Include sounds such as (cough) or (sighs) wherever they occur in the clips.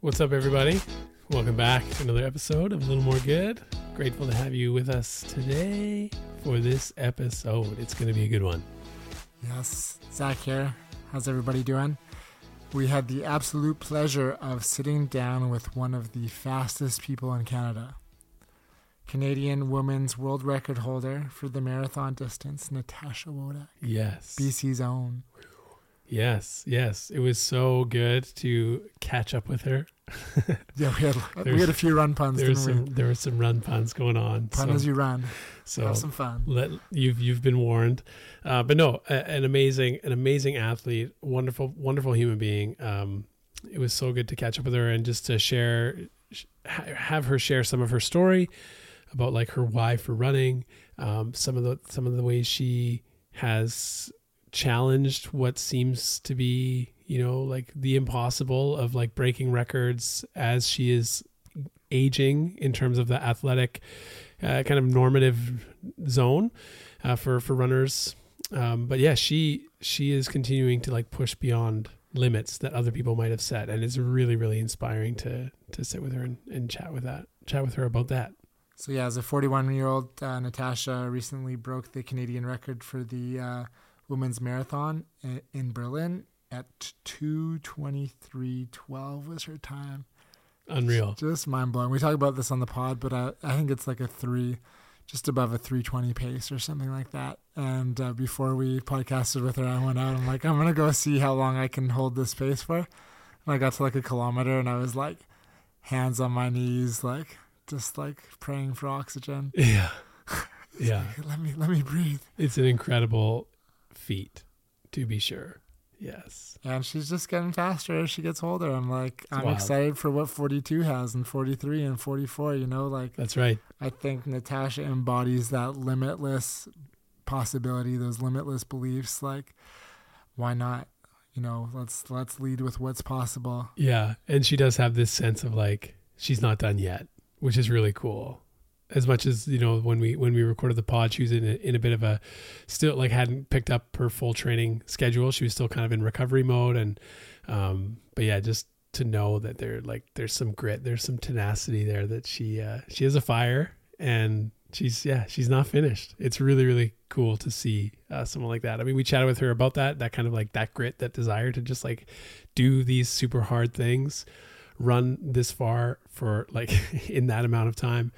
What's up, everybody? Welcome back to another episode of A Little More Good. Grateful to have you with us today for this episode. It's going to be a good one. Yes, Zach here. How's everybody doing? We had the absolute pleasure of sitting down with one of the fastest people in Canada. Canadian women's world record holder for the marathon distance, Natasha Wodak, Yes. BC's own. Yes, yes. It was so good to catch up with her. (laughs) Yeah, we had we had a few run puns, There didn't were some we? there were some run puns going on. Pun so, as you run. so Have some fun. let you've you've been warned. Uh, but no, a, an amazing an amazing athlete, wonderful wonderful human being. Um, it was so good to catch up with her and just to share have her share some of her story about like her why for running, um, some of the some of the ways she has challenged what seems to be you know like the impossible of like breaking records as she is aging in terms of the athletic uh, kind of normative zone uh, for for runners. Um, but yeah, she she is continuing to like push beyond limits that other people might have set, and it's really really inspiring to to sit with her and, and chat with that chat with her about that. So yeah, as a 41 year old, uh, Natasha recently broke the Canadian record for the uh, women's marathon in Berlin at 2:23:12 was her time. Unreal. Just mind blowing. We talk about this on the pod, but I, I think it's like a three, just above a 320 pace or something like that. And uh, before we podcasted with her, I went out. I'm like, I'm gonna go see how long I can hold this pace for. And I got to like a kilometer, and I was like, hands on my knees, like just like praying for oxygen. Yeah, (laughs) yeah. Let me let me breathe. It's an incredible feat, to be sure. Yes. And she's just getting faster as she gets older. I'm like, I'm wild. excited for what 42 has and 43 and 44. You know, like That's right. I think Natasha embodies that limitless possibility, those limitless beliefs. Like, why not? You know, let's let's lead with what's possible. Yeah, and she does have this sense of like she's not done yet, which is really cool. As much as you know, when we when we recorded the pod, she was in a, in a bit of a still like hadn't picked up her full training schedule. She was still kind of in recovery mode, and um, but yeah, just to know that there like there's some grit, there's some tenacity there that she uh, she has a fire, and she's yeah she's not finished. It's really really cool to see uh, someone like that. I mean, we chatted with her about that that kind of like that grit, that desire to just like do these super hard things, run this far for like (laughs) in that amount of time.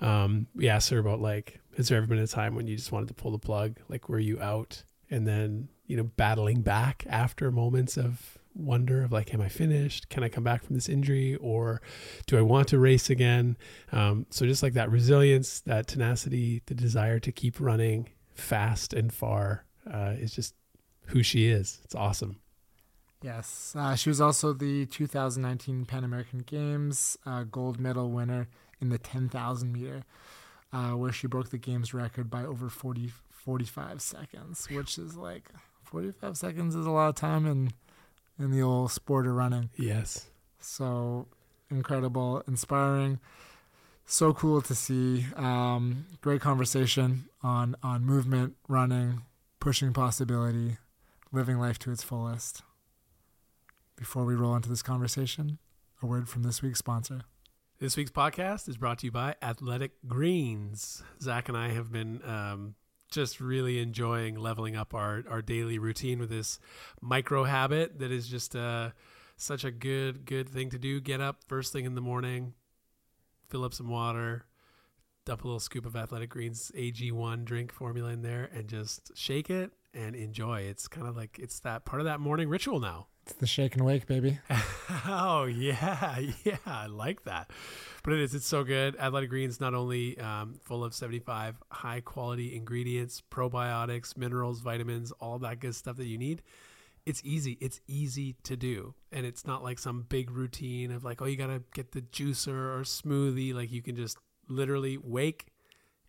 Um, we asked her about like, has there ever been a time when you just wanted to pull the plug? Like, were you out and then, you know, battling back after moments of wonder of like, am I finished? Can I come back from this injury or do I want to race again? Um, so just like that resilience, that tenacity, the desire to keep running fast and far, uh, is just who she is. It's awesome. Yes, uh, she was also the 2019 Pan American Games uh, gold medal winner in the 10,000 meter, uh, where she broke the games record by over 40, 45 seconds, which is like 45 seconds is a lot of time in in the old sport of running. Yes. So incredible, inspiring, so cool to see. Um, great conversation on on movement, running, pushing possibility, living life to its fullest. Before we roll into this conversation, a word from this week's sponsor. This week's podcast is brought to you by Athletic Greens. Zach and I have been um, just really enjoying leveling up our, our daily routine with this micro habit that is just uh, such a good, good thing to do. Get up first thing in the morning, fill up some water, dump a little scoop of Athletic Greens AG1 drink formula in there, and just shake it and enjoy. It's kind of like it's that part of that morning ritual now. It's the shake and wake, baby. (laughs) Oh yeah, yeah, I like that. But it is, it's so good. Athletic Greens not only um, full of 75 high quality ingredients, probiotics, minerals, vitamins, all that good stuff that you need. It's easy. It's easy to do, and it's not like some big routine of like, oh, you gotta get the juicer or smoothie. Like you can just literally wake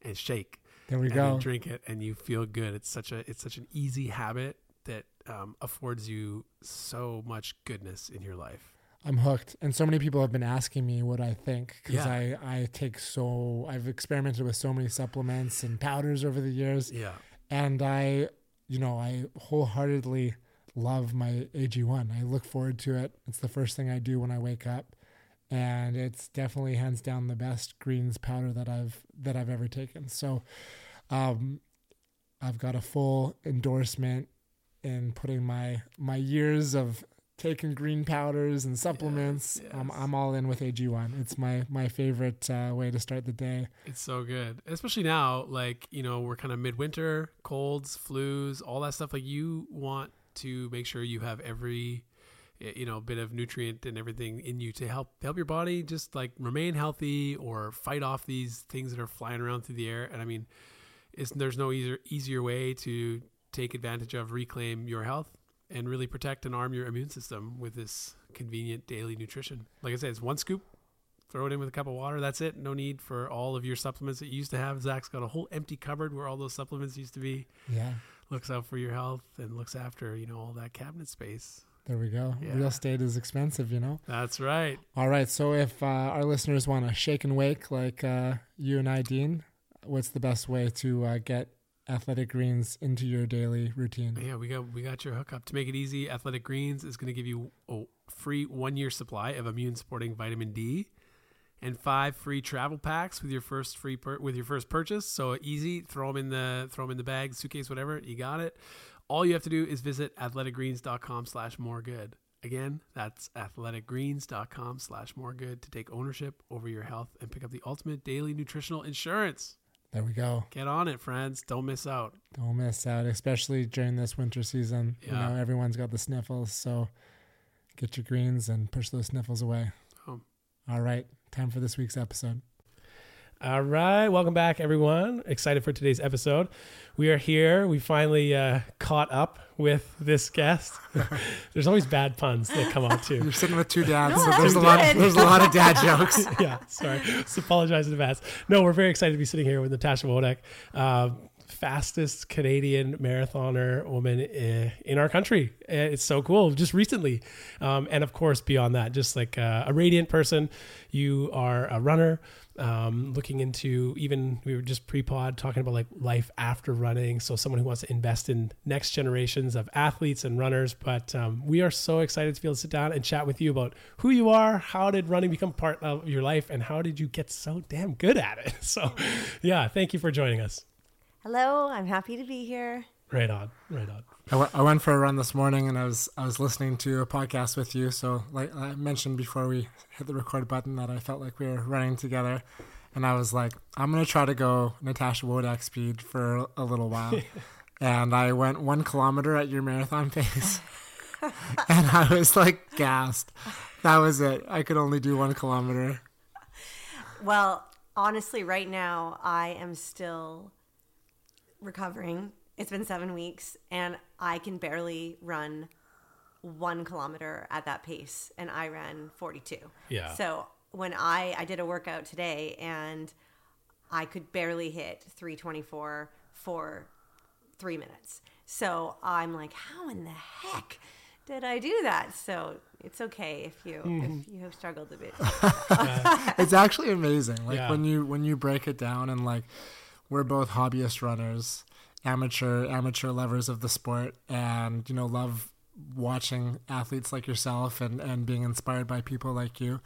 and shake There we and go. drink it, and you feel good. It's such a it's such an easy habit um, affords you so much goodness in your life. I'm hooked. And so many people have been asking me what I think because Yeah. I, I take so, I've experimented with so many supplements and powders over the years. Yeah. And I, you know, I wholeheartedly love my AG1. I look forward to it. It's the first thing I do when I wake up. and it's definitely hands down the best greens powder that I've that I've ever taken. So, um, I've got a full endorsement in putting my my years of taking green powders and supplements. Yes, I'm. I'm all in with AG1. It's my my favorite uh, way to start the day. It's so good, especially now. Like you know, we're kind of midwinter, colds, flus, all that stuff. Like you want to make sure you have every you know bit of nutrient and everything in you to help help your body just like remain healthy or fight off these things that are flying around through the air. And I mean, it's, there's no easier easier way to take advantage of reclaim your health and really protect and arm your immune system with this convenient daily nutrition. Like I said, it's one scoop throw it in with a cup of water. That's it. No need for all of your supplements that you used to have. Zach's got a whole empty cupboard where all those supplements used to be. Yeah. Looks out for your health and looks after, you know, all that cabinet space. There we go. Yeah. Real estate is expensive, you know. That's right. All right. So if uh, our listeners want to shake and wake like uh, you and I, Dean, what's the best way to uh, get athletic greens into your daily routine? Yeah, we got we got your hookup. To make it easy, Athletic Greens is going to give you a free one year supply of immune supporting vitamin D and five free travel packs with your first free per- with your first purchase. So easy, throw them in the throw them in the bag, suitcase, whatever. You got it. All you have to do is visit athleticgreens.com slash more good. Again, that's athleticgreens.com slash more good to take ownership over your health and pick up the ultimate daily nutritional insurance. There we go. Get on it, friends. Don't miss out. Don't miss out, especially during this winter season. You Yeah. know, everyone's got the sniffles, so get your greens and push those sniffles away. Oh. All right, time for this week's episode. All right, welcome back, everyone. Excited for today's episode. We are here. We finally uh, caught up with this guest. (laughs) There's always bad puns that come out too. You're sitting with two dads, No, so there's a lot. Of, there's a lot of dad (laughs) jokes. yeah, sorry. So apologize in advance. No, we're very excited to be sitting here with Natasha Wodak, uh, fastest Canadian marathoner woman in our country. Uh, It's so cool. Just recently, um, and of course, beyond that, just like uh, a radiant person. You are a runner. Um, looking into even we were just pre-pod talking about like life after running. So someone who wants to invest in next generations of athletes and runners. But um, we are so excited to be able to sit down and chat with you about who you are, how did running become part of your life, and how did you get so damn good at it. (laughs) So, yeah, thank you for joining us. Hello, I'm happy to be here. Right on, right on. I went- went for a run this morning and I was I was listening to a podcast with you. So like I mentioned before we hit the record button that I felt like we were running together, and I was like, I'm gonna try to go Natasha Wodak speed for a little while, (laughs) and I went one kilometer at your marathon (laughs) pace, (laughs) and I was like gassed. That was it. I could only do one kilometer. Well, honestly, right now I am still recovering. It's been seven weeks, and I can barely run one kilometer at that pace, and I ran 42. Yeah. So when I I did a workout today, and I could barely hit 324 for three minutes. So I'm like, how in the heck did I do that? So it's okay if you if mm-hmm. you have struggled a bit. (laughs) it's actually amazing like Yeah. when you when you break it down and like we're both hobbyist runners amateur amateur lovers of the sport and you know love watching athletes like yourself and and being inspired by people like you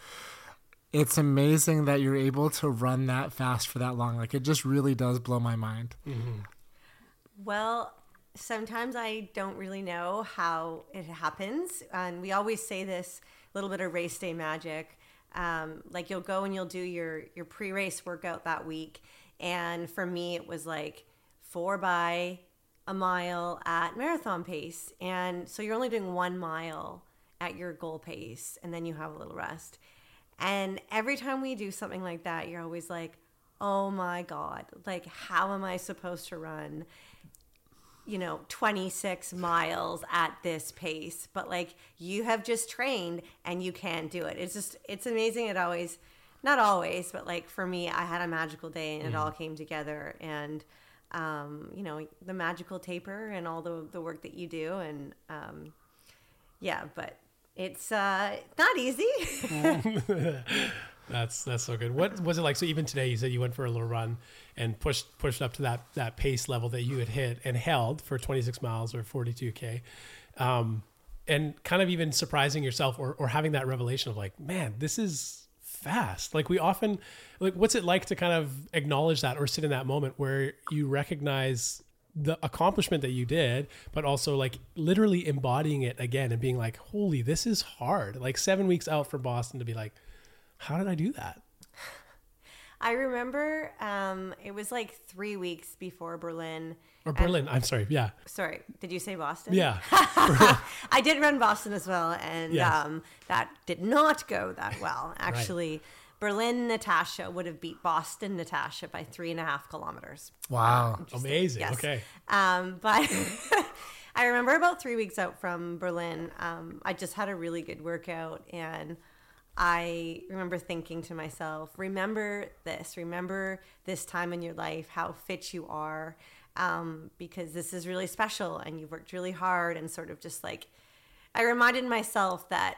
it's amazing that you're able to run that fast for that long like it just really does blow my mind Well, sometimes I don't really know how it happens. And we always say this little bit of race day magic. Um, like you'll go and you'll do your, your pre race workout that week. And for me, it was like four by a mile at marathon pace. And so you're only doing one mile at your goal pace, and then you have a little rest. And every time we do something like that, you're always like, oh my God, like, how am I supposed to run? you know 26 miles at this pace but like you have just trained and you can do it it's just it's amazing it always not always but like for me i had a magical day and it mm-hmm. all came together and um, you know the magical taper and all the, the work that you do and um, yeah but it's uh, not easy (laughs) That's that's so good. What was it like? So even today, you said you went for a little run and pushed pushed up to that that pace level that you had hit and held for 26 miles or 42k, um, and kind of even surprising yourself or or having that revelation of like, man, this is fast. Like we often, like, what's it like to kind of acknowledge that or sit in that moment where you recognize the accomplishment that you did, but also like literally embodying it again and being like, holy, this is hard. Like seven weeks out for Boston to be like, how did I do that? I remember um, it was like three weeks before Berlin. Or Berlin. I'm sorry. Yeah. Sorry, did you say Boston? Yeah. (laughs) I did run Boston as well, and Yes. um, that did not go that well. (laughs) Actually, Berlin Natasha would have beat Boston Natasha by three and a half kilometers. Wow. Amazing. Yes. Okay. Um, but (laughs) I remember about three weeks out from Berlin, um, I just had a really good workout. And I remember thinking to myself, remember this, remember this time in your life, how fit you are, um, because this is really special and you've worked really hard. And sort of just like, I reminded myself that,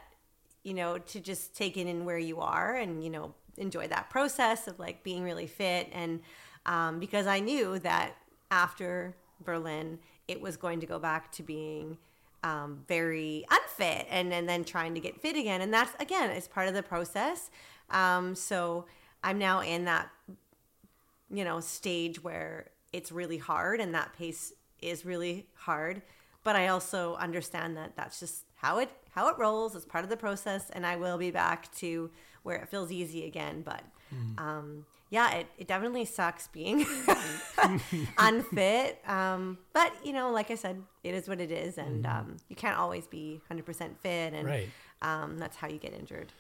you know, to just take it in where you are and, you know, enjoy that process of like being really fit. And um, because I knew that after Berlin, it was going to go back to being um, very unfit and, and then trying to get fit again. And that's, again, it's part of the process. Um, so I'm now in that, you know, stage where it's really hard and that pace is really hard. But I also understand that that's just how it how it rolls. It's part of the process, and I will be back to where it feels easy again. But um, yeah, it, it definitely sucks being (laughs) (laughs) unfit. Um, but you know, like I said, it is what it is, and um, you can't always be hundred percent fit, and Right. um, that's how you get injured.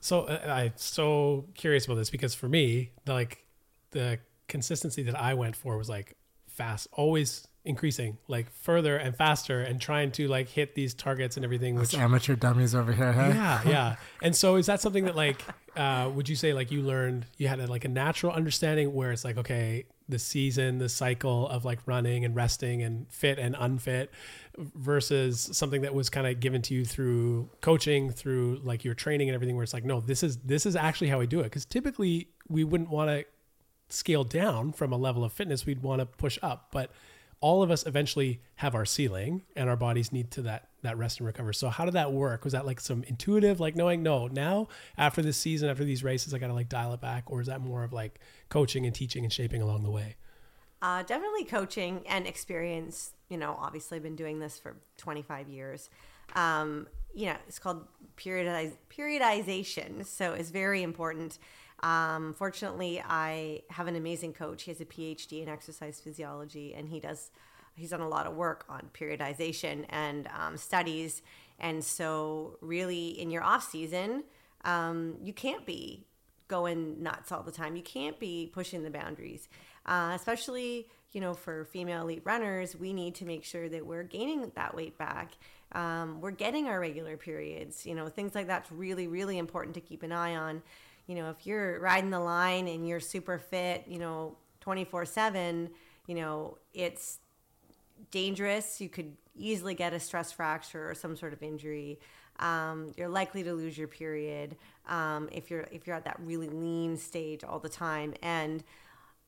So uh, I'm so curious about this because for me, the, like the consistency that I went for was like fast, always increasing, like further and faster, and trying to like hit these targets and everything. Which amateur dummies over here, hey? yeah, yeah. And so is that something that like (laughs) uh, would you say like you learned you had a, like a natural understanding where it's like okay the season the cycle of like running and resting and fit and unfit versus something that was kind of given to you through coaching through like your training and everything where it's like no this is this is actually how we do it. Because typically we wouldn't want to scale down from a level of fitness. We'd want to push up. But all of us eventually have our ceiling and our bodies need to that that rest and recover so how did that work was that like some intuitive like knowing no now after this season after these races i gotta like dial it back or is that more of like coaching and teaching and shaping along the way Uh, definitely coaching and experience. You know, obviously, I've been doing this for 25 years. Um, you know, it's called periodiz- periodization. So it's very important. Um, fortunately, I have an amazing coach. He has a PhD in exercise physiology, and he does. He's done a lot of work on periodization and um, studies. And so, really, in your off season, um, you can't be going nuts all the time. You can't be pushing the boundaries, uh, especially you know for female elite runners. We need to make sure that we're gaining that weight back. Um, we're getting our regular periods. You know things like that's really really important to keep an eye on. You know if you're riding the line and you're super fit, you know twenty four seven. You know it's dangerous. You could easily get a stress fracture or some sort of injury. Um, you're likely to lose your period um, if you're if you're at that really lean stage all the time. And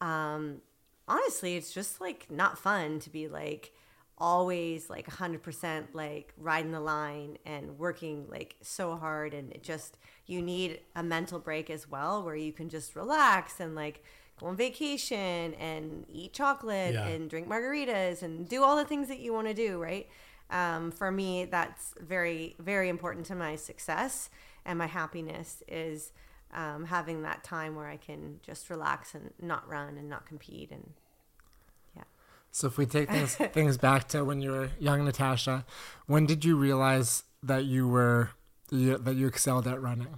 um, honestly, it's just like not fun to be like always like 100% like riding the line and working like so hard and it just you need a mental break as well where you can just relax and like go on vacation and eat chocolate Yeah. and drink margaritas and do all the things that you want to do right um, for me that's very very important to my success and my happiness is um, having that time where i can just relax and not run and not compete and So if we take things (laughs) things back to when you were young, Natasha, when did you realize that you were you, that you excelled at running?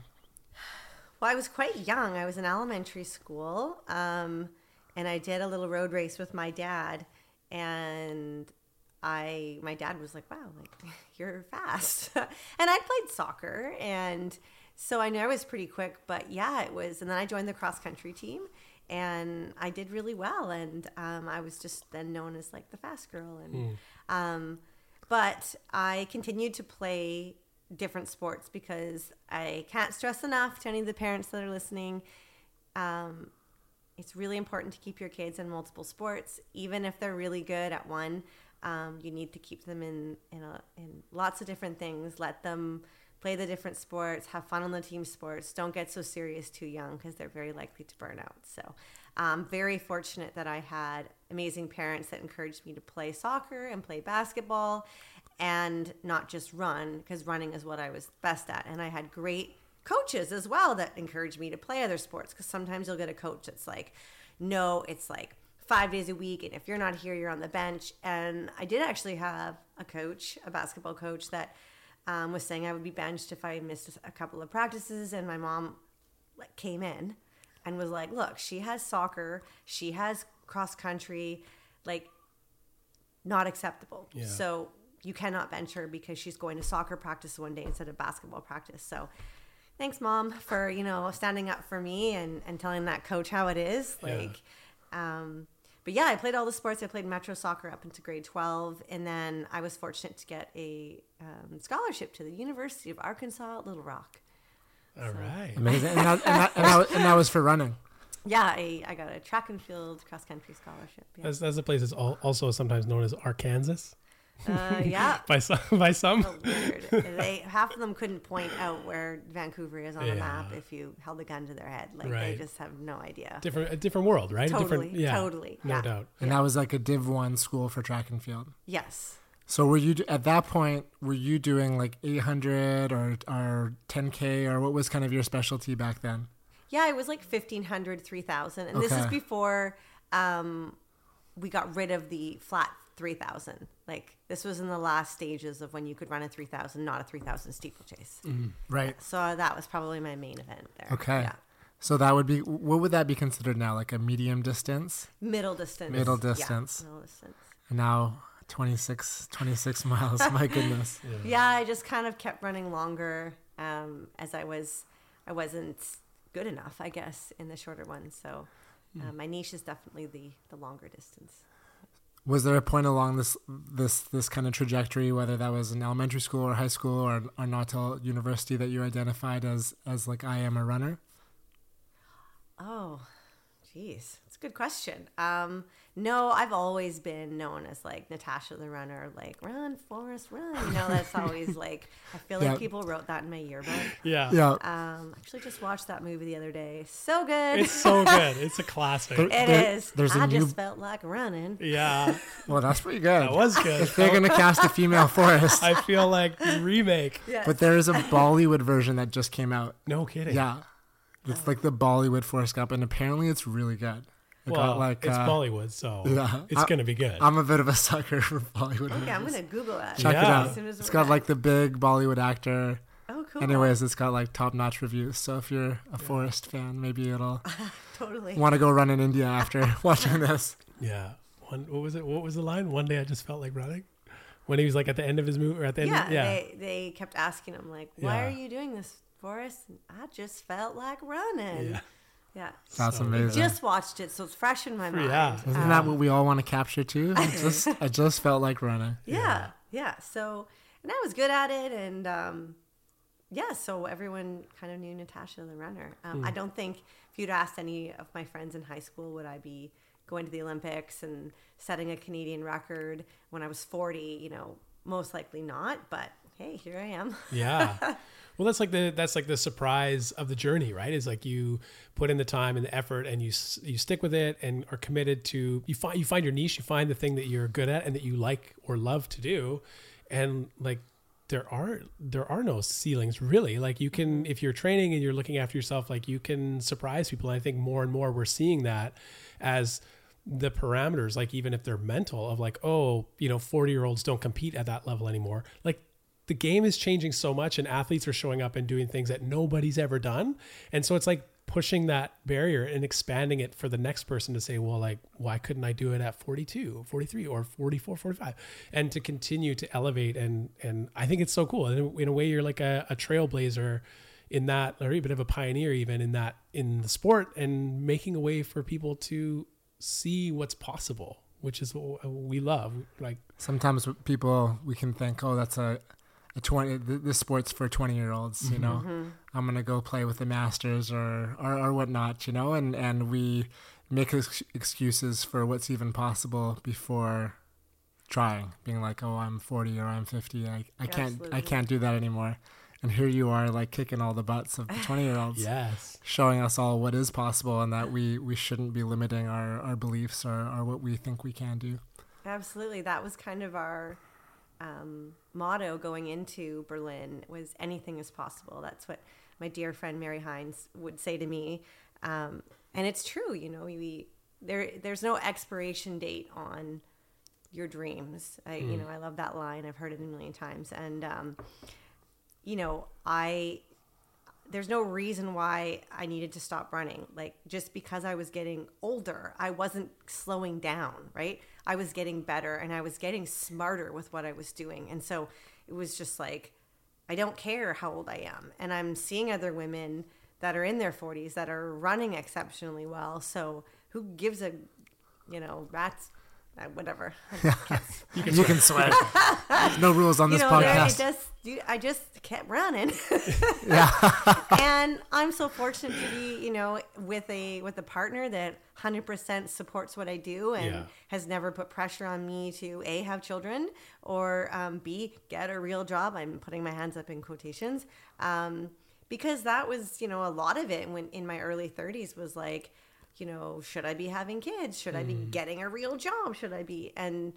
Well, I was quite young. I was in elementary school, um, and I did a little road race with my dad. And I, my dad was like, "Wow, like (laughs) you're fast." (laughs) and I played soccer, and so I knew I was pretty quick. But yeah, it was. And then I joined the cross country team, and I did really well. And um, I was just then known as like the fast girl. And um, but I continued to play different sports because I can't stress enough to any of the parents that are listening. Um, it's really important to keep your kids in multiple sports, even if they're really good at one. Um, you need to keep them in in, a, in lots of different things. Let them play the different sports, have fun on the team sports. Don't get so serious too young because they're very likely to burn out. So, I'm very fortunate that I had amazing parents that encouraged me to play soccer and play basketball and not just run because running is what I was best at. And I had great coaches as well that encouraged me to play other sports because sometimes you'll get a coach that's like, no, it's like five days a week. And if you're not here, you're on the bench. And I did actually have a coach, a basketball coach that um, was saying I would be benched if I missed a couple of practices. And my mom like came in and was like, look, she has soccer, she has cross country, like not acceptable. Yeah. So you cannot bench her because she's going to soccer practice one day instead of basketball practice. So thanks mom for, you know, standing up for me and, and telling that coach how it is. Yeah. Like, um, but yeah, I played all the sports. I played metro soccer up into grade 12. And then I was fortunate to get a um, scholarship to the University of Arkansas at Little Rock. All right. Amazing. And that, and, that, and, that, and that was for running. Yeah, I, I got a track and field cross country scholarship. Yeah. That's, that's a place that's al- also sometimes known as Arkansas Uh, yeah. (laughs) by some. By some. Oh, weird. They half of them couldn't point out where Vancouver is on the map if you held a gun to their head. Like Right. they just have no idea. Different, a different world, right? A Totally, different, yeah, totally, no yeah. doubt. And that was like a Div 1 school for track and field. Yes. So were you at that point? Were you doing like 800 or or 10k or what was kind of your specialty back then? Yeah, it was like 1500, 3000. And this is before um, we got rid of the flat 3000. Like this was in the last stages of when you could run a 3000, not a 3000 steeplechase. Right. So that was probably my main event there. Okay. Yeah. So that would be what would that be considered now? Like a medium distance? Middle distance. Middle Yeah, distance. middle distance. And now 26 26 miles. My (laughs) goodness. yeah i just kind of kept running longer um, as i was i wasn't good enough i guess in the shorter ones so uh, my niche is definitely the the longer distance Was there a point along this this this kind of trajectory, whether that was in elementary school or high school or, or not till university, that you identified as as like I am a runner? oh jeez a good question um, no i've always been known as like natasha the runner like run Forrest run you know that's always (laughs) like i feel like Yeah. people wrote that in my yearbook Yeah. Yeah. um, actually just watched that movie the other day so good It's so good. (laughs) It's a classic. There- It there- is. there's a I new- just felt like running. yeah, (laughs) Well, that's pretty good. that was good. if they're gonna cast a female Forrest, I feel like remake. Yeah. but there is a Bollywood version that just came out. No kidding. Yeah, it's like the Bollywood Forrest Gump, and apparently it's really good. It Well, got like it's uh, Bollywood, so (laughs) yeah. it's I- gonna be good. I'm a bit of a (laughs) sucker for Bollywood Okay, I'm gonna Google that. Check it out. As soon as It's we're got done. like the big Bollywood actor. Oh, cool. Anyways, it's got like top notch reviews. So if you're a Forrest fan, maybe it'll (laughs) totally. want to go run in India after watching this. yeah. One. What was it? What was the line? One day I just felt like running. When he was like at the end of his movie, or at the end. yeah, of, yeah. They they kept asking him like, "Why Yeah. are you doing this, Forrest?" And I just felt like running. Yeah. Yeah. That's So amazing. Just watched it, so it's fresh in my mind. Yeah. Isn't Um, that what we all want to capture too? I (laughs) just I just felt like running. yeah, yeah. So, and I was good at it, and um, yeah. So everyone kind of knew Natasha the runner. Um, Hmm. I don't think if you'd asked any of my friends in high school, would I be going to the Olympics and setting a Canadian record when I was forty? You know, most likely not. But hey, here I am. Yeah. (laughs) Well, that's like the that's like the surprise of the journey, right? Is like you put in the time and the effort, and you you stick with it, and are committed to you find you find your niche, you find the thing that you're good at and that you like or love to do, and like there are there are no ceilings really. Like you can if you're training and you're looking after yourself, like you can surprise people. And I think more and more we're seeing that as the parameters like even if they're mental of like oh you know 40 year olds don't compete at that level anymore like the game is changing so much and athletes are showing up and doing things that nobody's ever done. And so it's like pushing that barrier and expanding it for the next person to say well like why couldn't i do it at 42 43 or 44 45 and to continue to elevate and and i think it's so cool. And in, a way you're like a, a trailblazer in that or a bit of a pioneer even in that in the sport and making a way for people to see what's possible which is what we love. Like Sometimes people we can think, oh, that's a a twenty. th- This sport's for twenty year olds. You know, mm-hmm. I'm gonna go play with the Masters or or, or whatnot. You know, and and we make ex- excuses for what's even possible before trying, being like, oh, I'm 40 or I'm 50. I I can't I can't do that anymore. and here you are like kicking all the butts of the 20 year olds (laughs) Yes. showing us all what is possible and that we we shouldn't be limiting our our beliefs or, or what we think we can do Absolutely. That was kind of our um, motto going into Berlin was anything is possible. That's what my dear friend Mary Hines would say to me. Um, and it's true, you know, we, there, there's no expiration date on your dreams. I, you know, I love that line. I've heard it a million times. And, um, you know, I, there's no reason why I needed to stop running. Like just because I was getting older, I wasn't slowing down, right? I was getting better and I was getting smarter with what I was doing. And so it was just like I don't care how old I am. And I'm seeing other women that are in their 40s that are running exceptionally well. So who gives a, you know, rat's whatever. (laughs) you can, swear (laughs) no rules on you this know, there- podcast it just you- I just kept running. (laughs) yeah and I'm so fortunate to be, you know, with a with a partner that 100% supports what I do and Yeah. has never put pressure on me to a have children or um, b get a real job. I'm putting my hands up in quotations um, because that was, you know, a lot of it when in my early 30s was like, you know, should I be having kids? Should I be mm. getting a real job? Should I be? And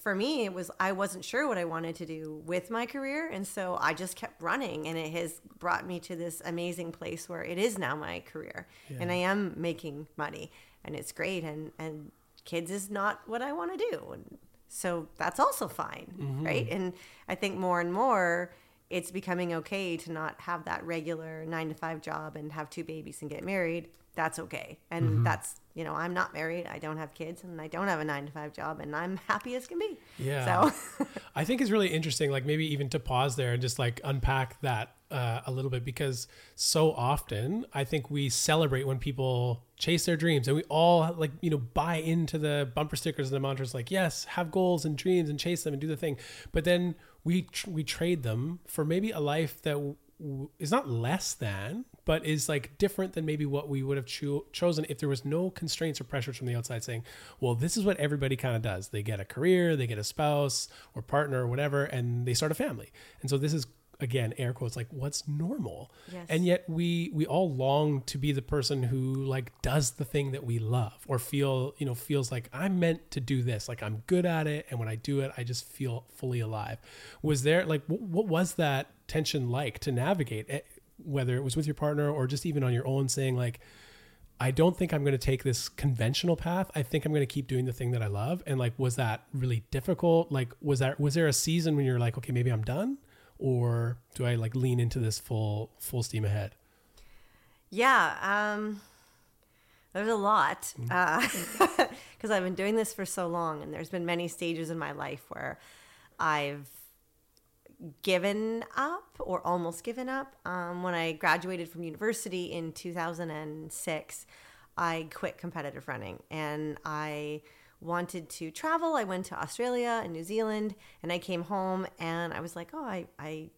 for me it was i wasn't sure what i wanted to do with my career. And so i just kept running and it has brought me to this amazing place where it is now my career. And i am making money and it's great and and kids is not what i want to do. And so that's also fine mm-hmm. right? And i think more and more it's becoming okay to not have that regular nine to five job and have two babies and get married that's okay and that's you know i'm not married i don't have kids and i don't have a nine to five job and i'm (laughs) happy as can be Yeah. so (laughs) I think it's really interesting, like maybe even to pause there and just like unpack that uh, a little bit because so often I think we celebrate when people chase their dreams and we all like, you know, buy into the bumper stickers and the mantras like, yes, have goals and dreams and chase them and do the thing. But then we, tr- we trade them for maybe a life that w- is not less than, but is like different than maybe what we would have cho- chosen if there was no constraints or pressures from the outside saying, well, this is what everybody kind of does. They get a career, they get a spouse or partner or whatever, and they start a family. And so this is again air quotes like what's normal Yes. and yet we we all long to be the person who like does the thing that we love or feel you know feels like i'm meant to do this like i'm good at it and when i do it i just feel fully alive was there like what, what was that tension like to navigate whether it was with your partner or just even on your own saying like I don't think I'm going to take this conventional path. I think I'm going to keep doing the thing that I love. And like, was that really difficult? Like, was that was there a season when you're like, okay, maybe I'm done, or do I like lean into this full full steam ahead? yeah um there's a lot (laughs) because i've been doing this for so long and there's been many stages in my life where i've given up or almost given up um, when i graduated from university in 2006 i quit competitive running and i wanted to travel i went to australia and new zealand and i came home and i was like oh i, I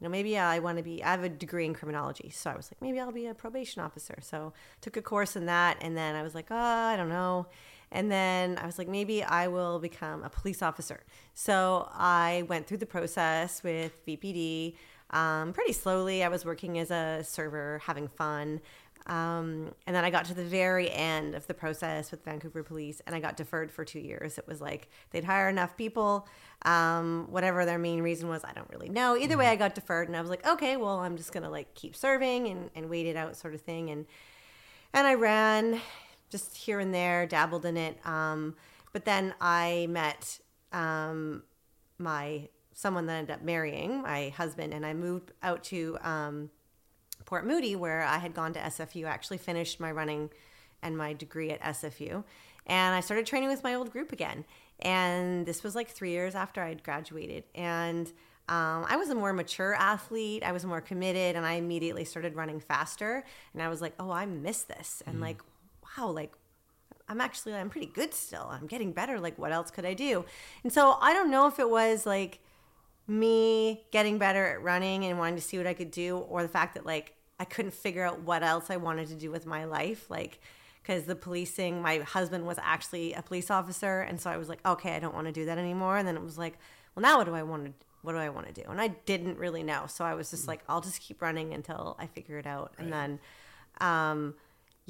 you know, maybe I want to be, I have a degree in criminology. So I was like, maybe I'll be a probation officer. So took a course in that. And then I was like, oh, I don't know. And then I was like, maybe I will become a police officer. So I went through the process with VPD um, pretty slowly. I was working as a server, having fun. Um, and then I got to the very end of the process with Vancouver Police, and I got deferred for two years. It was like they'd hire enough people, um, whatever their main reason was, I don't really know. Either way, I got deferred, and I was like, okay, well, I'm just gonna like keep serving and, and wait it out, sort of thing. And and I ran just here and there, dabbled in it. Um, but then I met um, my someone that I ended up marrying, my husband, and I moved out to um, Port Moody, where I had gone to SFU. I actually finished my running and my degree at SFU. And I started training with my old group again. And this was like three years after I'd graduated. And um, I was a more mature athlete. I was more committed, and I immediately started running faster. And I was like, oh, I miss this. And like, wow, like I'm actually I'm pretty good still. I'm getting better. Like what else could I do? And so I don't know if it was like me getting better at running and wanting to see what I could do or the fact that like I couldn't figure out what else I wanted to do with my life like because the policing my husband was actually a police officer and so I was like okay I don't want to do that anymore and then it was like well now what do I want to what do I want to do? And I didn't really know. So I was just like, I'll just keep running until I figure it out. And then, um,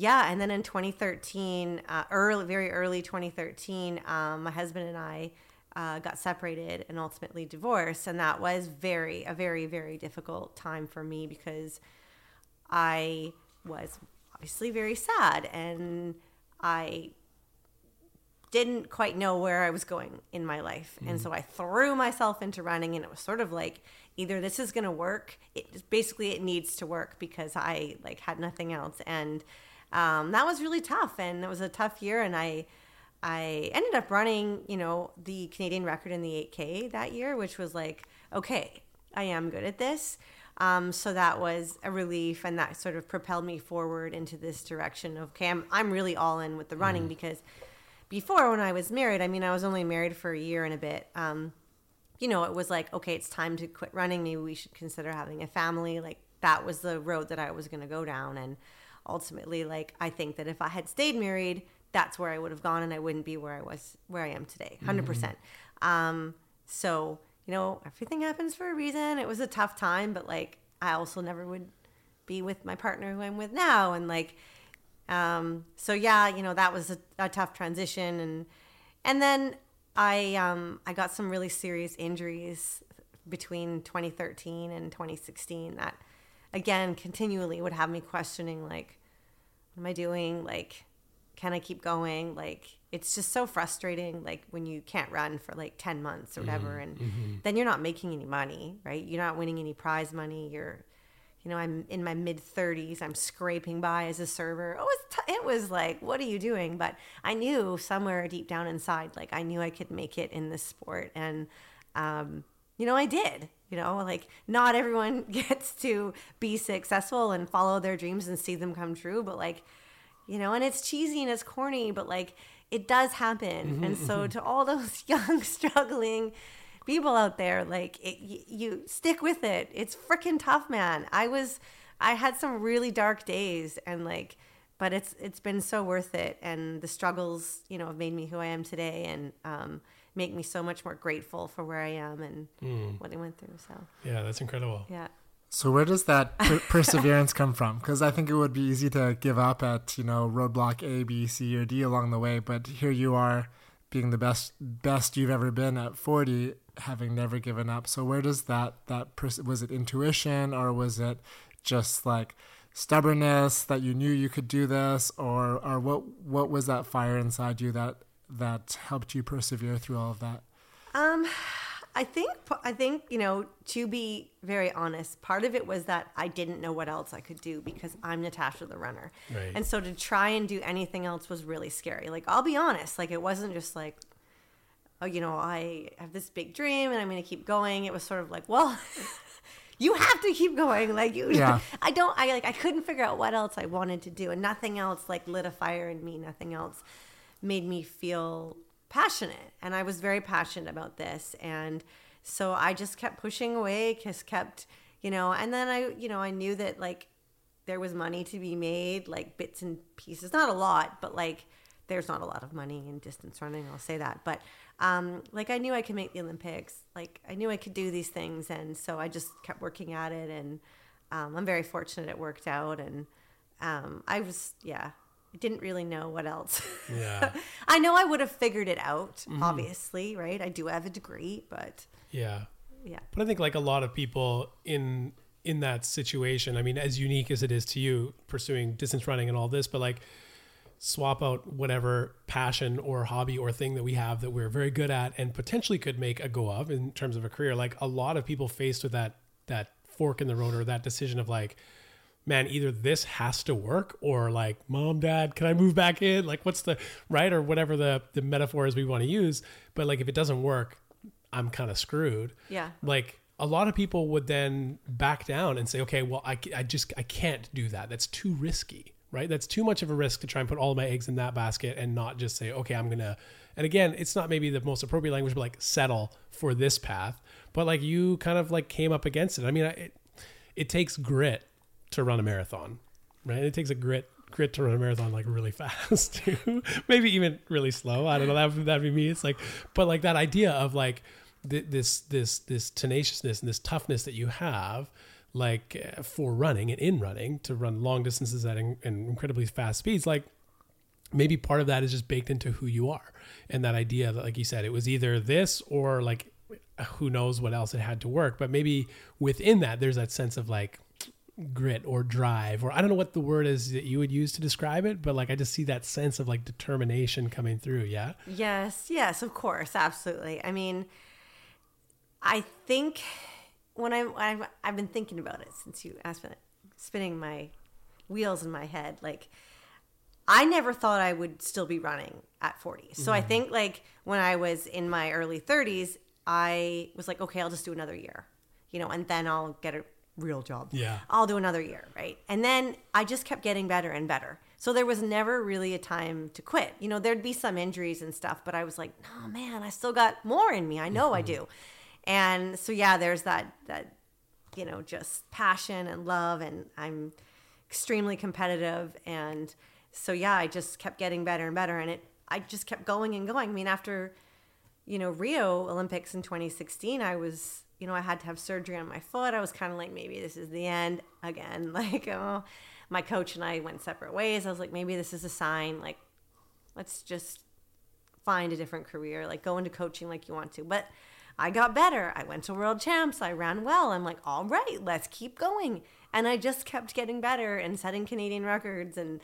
yeah. And then in 2013, uh, early, very early 2013, um, my husband and I uh, got separated and ultimately divorced. And that was very, a very, very difficult time for me because I was obviously very sad and I didn't quite know where I was going in my life. Mm. And so I threw myself into running and it was sort of like either this is going to work. It basically it needs to work because I like had nothing else and um, that was really tough and it was a tough year and I I ended up running, you know, the Canadian record in the 8K that year, which was like, okay, I am good at this. Um, so that was a relief, and that sort of propelled me forward into this direction of okay, I'm I'm really all in with the running mm. because before when I was married, I mean, I was only married for a year and a bit. Um, you know, it was like, okay, it's time to quit running. Maybe we should consider having a family. Like that was the road that I was going to go down. And ultimately, like, I think that if I had stayed married, that's where I would have gone and I wouldn't be where I was, where I am today. 100%. Mm-hmm. um, so, you know, everything happens for a reason. It was a tough time, but like, I also never would be with my partner who I'm with now. And like, um, so yeah, you know that was a, a, tough transition, and and then I um, I got some really serious injuries between 2013 and 2016 that again continually would have me questioning like what am I doing like can I keep going like it's just so frustrating like when you can't run for like 10 months or whatever mm-hmm. and mm-hmm. then you're not making any money right you're not winning any prize money you're you know, I'm in my mid 30s. I'm scraping by as a server. Oh, it was, t- it was like, what are you doing? But I knew somewhere deep down inside, like I knew I could make it in this sport, and um, you know, I did. You know, like not everyone (laughs) gets to be successful and follow their dreams and see them come true, but like, you know, and it's cheesy and it's corny, but like it does happen. Mm-hmm, and so mm-hmm. to all (laughs) those young struggling people out there, like it, you, you stick with it. It's freaking tough, man. I was, I had some really dark days, and like, but it's it's been so worth it. And the struggles, you know, have made me who I am today, and um, make me so much more grateful for where I am and mm. what I went through. So yeah, that's incredible. Yeah. So where does that per- (laughs) perseverance come from? Because I think it would be easy to give up at you know roadblock A, B, C, or D along the way, but here you are, being the best best you've ever been at 40 having never given up. So where does that that pers- was it intuition or was it just like stubbornness that you knew you could do this or or what what was that fire inside you that that helped you persevere through all of that? Um I think I think you know to be very honest, part of it was that I didn't know what else I could do because I'm Natasha the runner, right. and so to try and do anything else was really scary. Like I'll be honest, like it wasn't just like oh, you know, I have this big dream and I'm going to keep going. It was sort of like, well, (laughs) you have to keep going. Like you, yeah. (laughs) I don't, I like, I couldn't figure out what else I wanted to do and nothing else like lit a fire in me. Nothing else made me feel passionate. And I was very passionate about this. And so I just kept pushing away, just kept, you know, and then I, you know, I knew that like there was money to be made, like bits and pieces, not a lot, but like, there's not a lot of money in distance running. I'll say that, but um, like I knew I could make the Olympics. Like I knew I could do these things, and so I just kept working at it. And um, I'm very fortunate it worked out. And um, I was, yeah, I didn't really know what else. (laughs) Yeah, I know I would have figured it out. Mm-hmm. Obviously, right? I do have a degree, but yeah, yeah. But I think like a lot of people in in that situation. I mean, as unique as it is to you pursuing distance running and all this, but like swap out whatever passion or hobby or thing that we have that we're very good at and potentially could make a go of in terms of a career like a lot of people faced with that that fork in the road or that decision of like man either this has to work or like mom dad can i move back in like what's the right or whatever the the metaphor is we want to use but like if it doesn't work i'm kind of screwed yeah like a lot of people would then back down and say okay well i, I just i can't do that that's too risky right? That's too much of a risk to try and put all my eggs in that basket and not just say, okay, I'm gonna. And again, it's not maybe the most appropriate language, but like settle for this path. But like you kind of like came up against it. I mean, it it takes grit to run a marathon, right? It takes a grit grit to run a marathon like really (laughs) fast too. maybe even really slow. I don't know. That would that'd be me. It's like, but like that idea of like th- this this this tenaciousness and this toughness that you have like uh, for running and in running to run long distances at in incredibly fast speeds like maybe part of that is just baked into who you are and that idea that like you said it was either this or like who knows what else it had to work but maybe within that there's that sense of like grit or drive or i don't know what the word is that you would use to describe it but like i just see that sense of like determination coming through yeah Yes, yes, of course, absolutely. I mean, I think when I I've, I've been thinking about it since you asked me, spinning my wheels in my head. Like, I never thought I would still be running at 40. So I mm-hmm. think like when I was in my early 30s, I was like, okay, I'll just do another year, you know, and then I'll get a real job. Yeah. I'll do another year, right? And then I just kept getting better and better. So there was never really a time to quit. You know, there'd be some injuries and stuff, but I was like, "No, man, I still got more in me. I know I mm-hmm. do." And so yeah, there's that that you know, just passion and love and I'm extremely competitive and so yeah, I just kept getting better and better and it I just kept going and going. I mean, after you know, Rio Olympics in 2016, I was, you know, I had to have surgery on my foot. I was kind of like, maybe this is the end again. (laughs) Like, oh, my coach and I went separate ways. I was like, maybe this is a sign. Like, let's just find a different career, like go into coaching like you want to. But I got better. I went to world champs. I ran well. I'm like, all right, let's keep going. And I just kept getting better and setting Canadian records and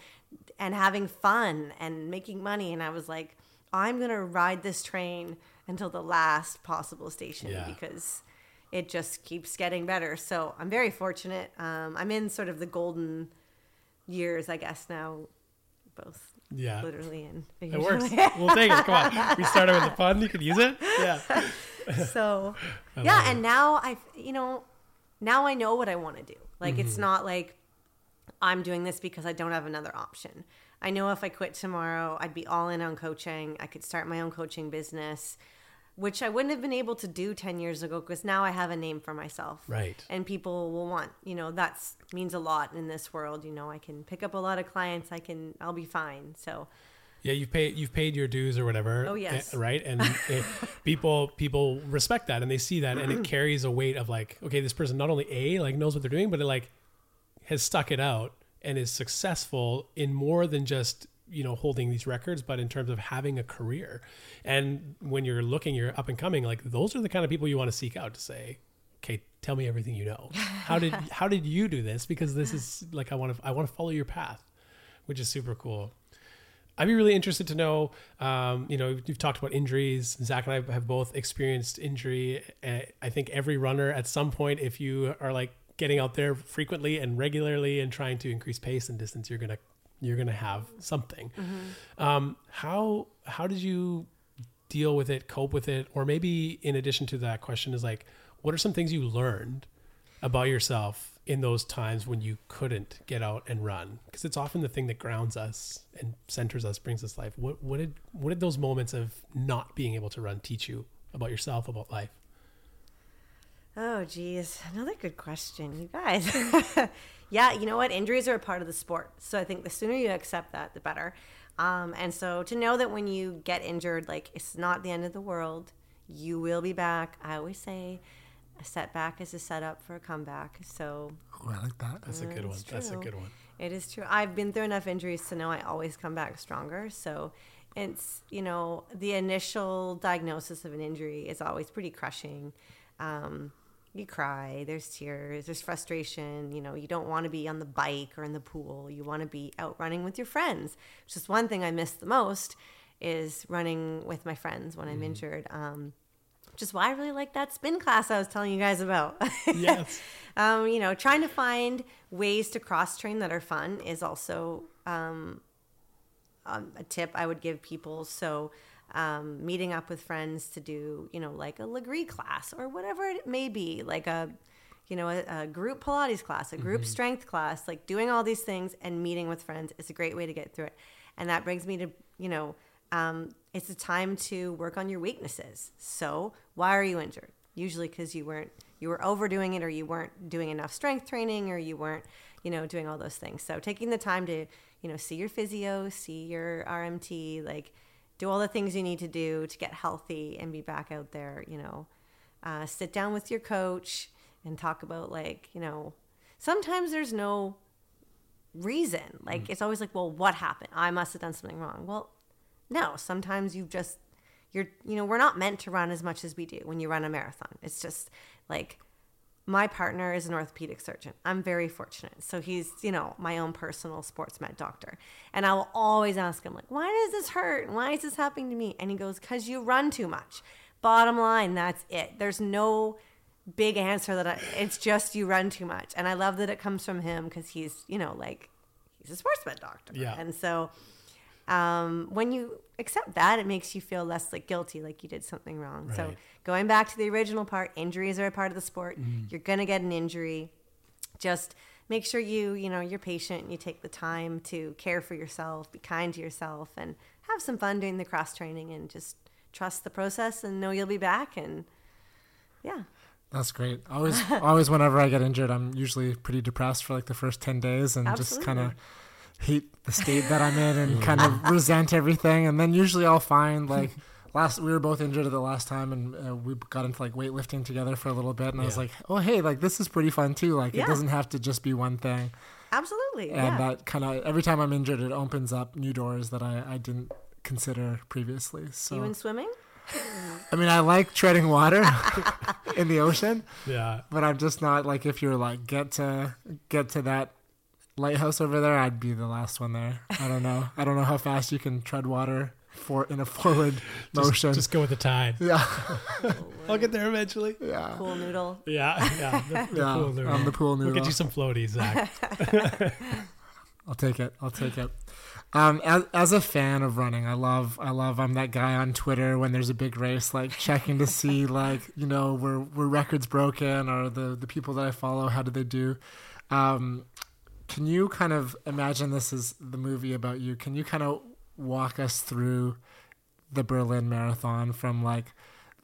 and having fun and making money. And I was like, I'm gonna ride this train until the last possible station Yeah. because it just keeps getting better. So I'm very fortunate. Um, I'm in sort of the golden years, I guess now, both yeah. literally and it works. We'll take it come on. We started with the (laughs) fun. You could use it. Yeah. (laughs) So yeah it. and now i you know now i know what i want to do. Like Mm-hmm. it's not like i'm doing this because i don't have another option. I know if i quit tomorrow i'd be all in on coaching. I could start my own coaching business which i wouldn't have been able to do 10 years ago because now i have a name for myself Right. and people will want you know that means a lot in this world you know i can pick up a lot of clients i can i'll be fine so Yeah, you've paid you've paid your dues or whatever. Oh, yes. eh, right. And it, people people respect that and they see that and it (clears throat) carries a weight of like, okay, this person not only a like knows what they're doing, but it like has stuck it out and is successful in more than just you know holding these records, but in terms of having a career. And when you're looking, you're up and coming. Like those are the kind of people you want to seek out to say, okay, tell me everything you know. (laughs) How did how did you do this? Because this is like I want to I want to follow your path, which is super cool. I'd be really interested to know. Um, you know, you've talked about injuries. Zach and I have both experienced injury. I think every runner at some point, if you are like getting out there frequently and regularly and trying to increase pace and distance, you're gonna you're gonna have something. Um, how how did you deal with it, cope with it, or maybe in addition to that question is like, what are some things you learned about yourself in those times when you couldn't get out and run? Because it's often the thing that grounds us and centers us, brings us life. What what did what did those moments of not being able to run teach you about yourself, about life? Oh, geez. Another good question, you guys. (laughs) yeah, you know what? Injuries are a part of the sport. So I think the sooner you accept that, the better. Um, and so to know that when you get injured, like it's not the end of the world, you will be back. I always say a setback is a setup for a comeback. So Oh, I like that. That's a good one. It's That's a true. good one. it is true. I've been through enough injuries to know I always come back stronger. So it's, you know, the initial diagnosis of an injury is always pretty crushing. Um, you cry, there's tears, there's frustration. You know, you don't want to be on the bike or in the pool. You want to be out running with your friends. Which is one thing I miss the most is running with my friends when I'm injured. Um, which is why I really like that spin class I was telling you guys about. (laughs) Yes. um, you know, trying to find ways to cross train that are fun is also um, um, a tip I would give people. So, um, meeting up with friends to do, you know, like a Lagree class or whatever it may be, like a, you know, a, a group Pilates class, a group strength class, like doing all these things and meeting with friends is a great way to get through it. And that brings me to, you know, um, it's a time to work on your weaknesses. So, why are you injured? Usually because you weren't you were overdoing it or you weren't doing enough strength training or you weren't, you know, doing all those things. So, taking the time to, you know, see your physio, see your RMT, like do all the things you need to do to get healthy and be back out there, you know, uh, sit down with your coach and talk about like you know sometimes there's no reason. Like it's always like well what happened? I must have done something wrong. Well no sometimes you've just you're you know we're not meant to run as much as we do when you run a marathon. It's just like my partner is an orthopedic surgeon. I'm very fortunate. So he's you know my own personal sports med doctor. And i will always ask him like why does this hurt? Why is this happening to me? And he goes because you run too much bottom line that's it. There's no big answer that I, it's just you run too much. And i love that it comes from him because he's you know like he's a sports med doctor. Yeah. and so um, when you accept that, it makes you feel less like guilty, like you did something wrong. So going back to the original part, injuries are a part of the sport. Mm-hmm. You're gonna get an injury. Just make sure you, you know, you're patient and you take the time to care for yourself, be kind to yourself, and have some fun doing the cross training, and just trust the process and know you'll be back. And yeah, That's great. Always, (laughs) always, whenever I get injured, I'm usually pretty depressed for like the first ten days, and just kind of hate the state that I'm in, and (laughs) kind of resent everything. And then usually I'll find like (laughs) last we were both injured at the last time, and uh, we got into like weightlifting together for a little bit, and I was like, oh hey, like this is pretty fun too. Like Yeah. it doesn't have to just be one thing, absolutely. and yeah. that kind of every time I'm injured, it opens up new doors that I I didn't consider previously. So you in swimming? I mean, I like treading water (laughs) in the ocean Yeah. but I'm just not like if you're like get to get to that lighthouse over there, I'd be the last one there. I don't know. I don't know how fast you can tread water for in a forward (laughs) Just, motion. just go with the tide. yeah, (laughs) I'll get there eventually. yeah, Pool noodle. Yeah. Yeah. The, the (laughs) yeah. pool noodle. I'm the pool noodle. We'll get you some floaties, Zach. I'll take it. I'll take it. Um, as, as a fan of running, I love, I love. I'm that guy on Twitter when there's a big race, like checking to see, like you know, were were records broken or the the people that I follow, how did they do? Um, can you kind of imagine this is the movie about you? Can you kind of walk us through the Berlin Marathon from like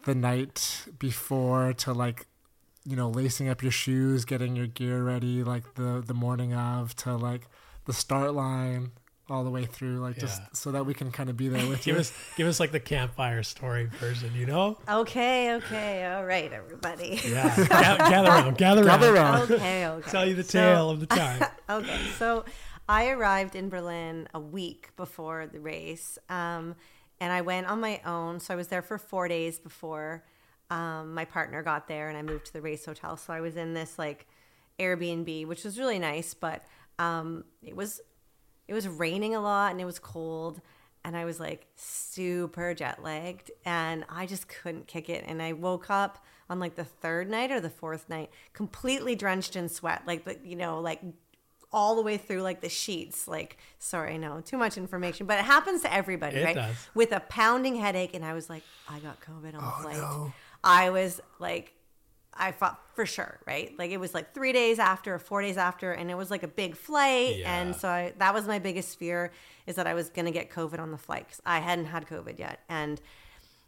the night before to like you know lacing up your shoes, getting your gear ready, like the the morning of to like the start line all the way through, like just so that we can kind of be there with (laughs) give you. us give us like the campfire story version, you know? Okay, okay, all right, everybody. Yeah. (laughs) Ga- gather around. Gather, Gather around. around. Okay, okay. (laughs) Tell you the So- tale of the time. okay, so I arrived in Berlin a week before the race, um, and I went on my own. So I was there for four days before um, my partner got there, and I moved to the race hotel. So I was in this like Airbnb, which was really nice, but um, it was it was raining a lot and it was cold. And I was like super jet lagged and I just couldn't kick it. And I woke up on like the third night or the fourth night, completely drenched in sweat, like, the, you know, like all the way through like the sheets. Like, sorry, no, too much information, but it happens to everybody, It right? does. With a pounding headache. And I was like, I got COVID on the oh, flight. no. I was like, I thought for sure, right? Like it was like three days after four days after, and it was like a big flight. Yeah. And so I, that was my biggest fear is that I was going to get COVID on the flight because I hadn't had COVID yet. And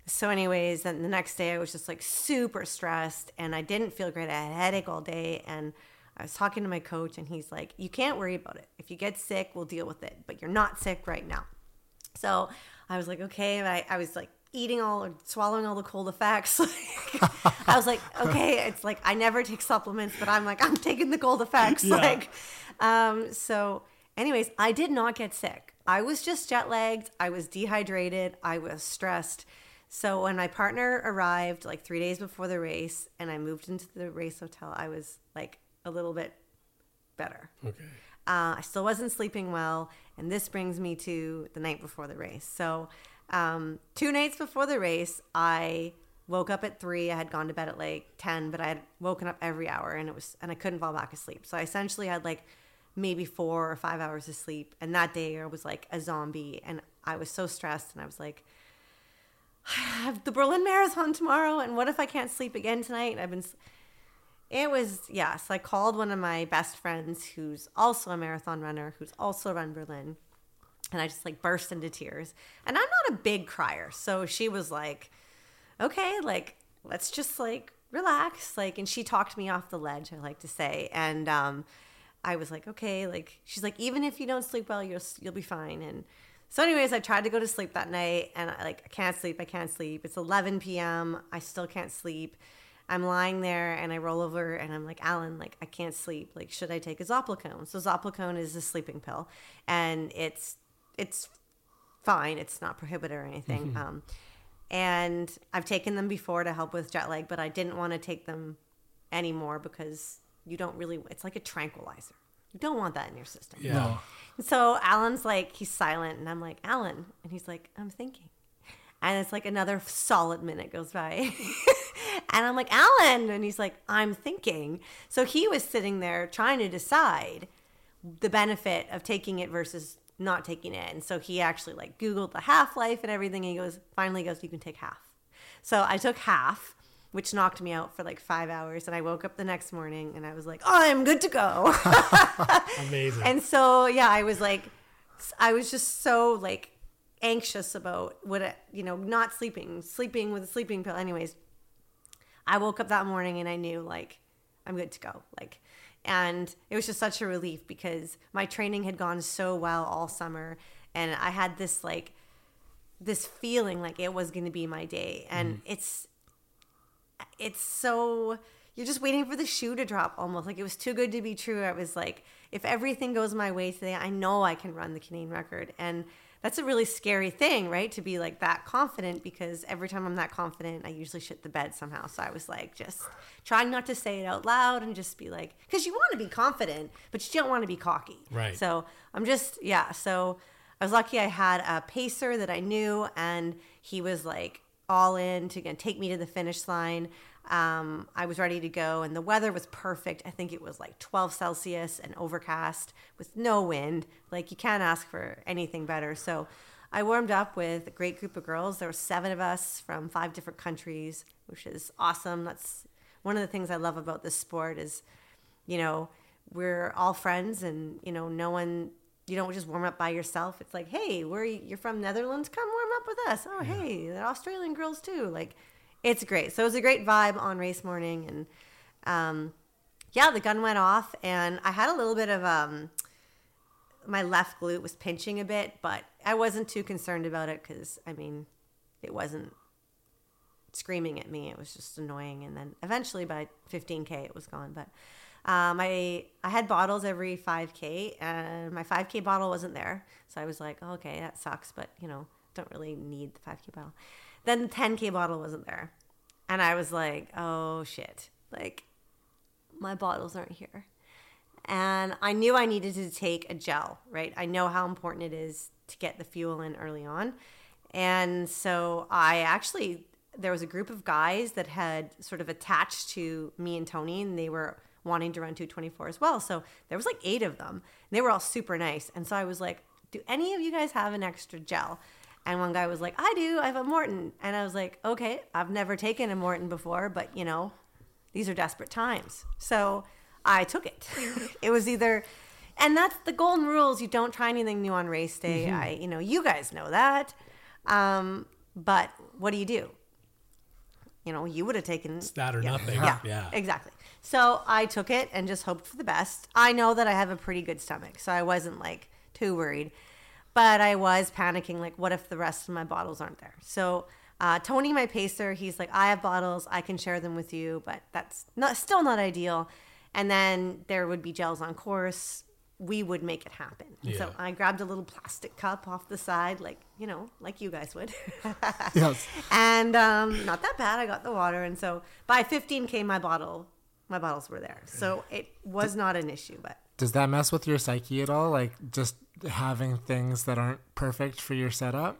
so, anyways, then the next day I was just like super stressed and I didn't feel great. I had a headache all day. And I was talking to my coach, and he's like, You can't worry about it. If you get sick, we'll deal with it, but you're not sick right now. So I was like, okay. And I, I was like eating all or swallowing all the Cold-FX. (laughs) I was like, okay, it's like I never take supplements, but I'm like, I'm taking the Cold-FX. (laughs) Yeah. Like, um, so anyways, I did not get sick. I was just jet lagged. I was dehydrated. I was stressed. So when my partner arrived like three days before the race and I moved into the race hotel, I was like a little bit better. Okay. Uh, I still wasn't sleeping well, and this brings me to the night before the race. So, um, two nights before the race, I woke up at three. I had gone to bed at like ten, but I had woken up every hour, and it was and I couldn't fall back asleep. So I essentially had like maybe four or five hours of sleep, and that day I was like a zombie, and I was so stressed, and I was like. (sighs) I have the Berlin Marathon tomorrow, and what if I can't sleep again tonight? I've been it was yeah. So I called one of my best friends, who's also a marathon runner, who's also run Berlin, and I just like burst into tears. And I'm not a big crier, so she was like, "Okay, like let's just like relax." Like, and she talked me off the ledge. I like to say, and um, I was like, "Okay." Like, she's like, "Even if you don't sleep well, you'll you'll be fine." And so, anyways, I tried to go to sleep that night, and I like I can't sleep. I can't sleep. It's 11 p.m. I still can't sleep. I'm lying there and I roll over and I'm like, Alan, like I can't sleep. Like, should I take a Zopiclone? So Zopiclone is a sleeping pill, and it's it's fine. It's not prohibited or anything. Um, and I've taken them before to help with jet lag, but I didn't want to take them anymore because you don't really. It's like a tranquilizer. You don't want that in your system. Yeah. No. So Alan's like, he's silent, and I'm like, Alan, and he's like, I'm thinking. And it's like another solid minute goes by. (laughs) and I'm like, Alan, and he's like, I'm thinking. So he was sitting there trying to decide the benefit of taking it versus not taking it. And so he actually like Googled the half life and everything. And he goes, finally goes, you can take half. So I took half, which knocked me out for like five hours. And I woke up the next morning and I was like, oh, I'm good to go. (laughs) Amazing. and so yeah i was like i was just so like anxious about what it, you know not sleeping sleeping with a sleeping pill anyways i woke up that morning and i knew like i'm good to go like and it was just such a relief because my training had gone so well all summer. And i had this like this feeling like it was going to be my day. And mm-hmm. it's it's so you're just waiting for the shoe to drop almost. Like it was too good to be true. I was like if everything goes my way today i know i can run the canadian record. And that's a really scary thing right to be like that confident because every time i'm that confident i usually shit the bed somehow so i was like just trying not to say it out loud and just be like because you want to be confident but you don't want to be cocky Right. so i'm just yeah so i was lucky i had a pacer that i knew and he was like all in to take me to the finish line. Um, I was ready to go, and the weather was perfect. I think it was like 12 Celsius and overcast with no wind. Like you can't ask for anything better. So I warmed up with a great group of girls. There were seven of us from five different countries, which is awesome. That's one of the things I love about this sport is, you know, we're all friends, and you know, no one you don't just warm up by yourself. It's like, hey, where are you? you're from Netherlands? Come warm up with us. Oh, hey, the Australian girls too. Like, it's great. So it was a great vibe on race morning, and um, yeah, the gun went off, and I had a little bit of um, my left glute was pinching a bit, but I wasn't too concerned about it because I mean, it wasn't screaming at me. It was just annoying, and then eventually by 15k, it was gone. But um, I I had bottles every 5k, and my 5k bottle wasn't there, so I was like, oh, okay, that sucks, but you know, don't really need the 5k bottle. Then the 10k bottle wasn't there, and I was like, oh shit, like my bottles aren't here. And I knew I needed to take a gel, right? I know how important it is to get the fuel in early on. And so I actually, there was a group of guys that had sort of attached to me and Tony, and they were wanting to run 224 as well. So there was like eight of them. And they were all super nice. And so I was like, do any of you guys have an extra gel? And one guy was like, I do. I have a Maurten. And I was like, okay, I've never taken a Maurten before, but you know, these are desperate times. So I took it. (laughs) it was either, and that's the golden rules. You don't try anything new on race day. I, you know, you guys know that. Um, but what do you do? You know, you would have taken It's that or nothing. yeah, Yeah. exactly. So I took it and just hoped for the best. I know that I have a pretty good stomach, so I wasn't like too worried. But I was panicking, like, what if the rest of my bottles aren't there? So uh, Tony, my pacer, he's like, I have bottles, I can share them with you, but that's not still not ideal. And then there would be gels on course. We would make it happen. Yeah. So I grabbed a little plastic cup off the side, like you know, like you guys would. (laughs) Yes. and um, not that bad. I got the water, and so by 15k, my bottle, my bottles were there, so it was not an issue. But Does that mess with your psyche at all? Like just having things that aren't perfect for your setup?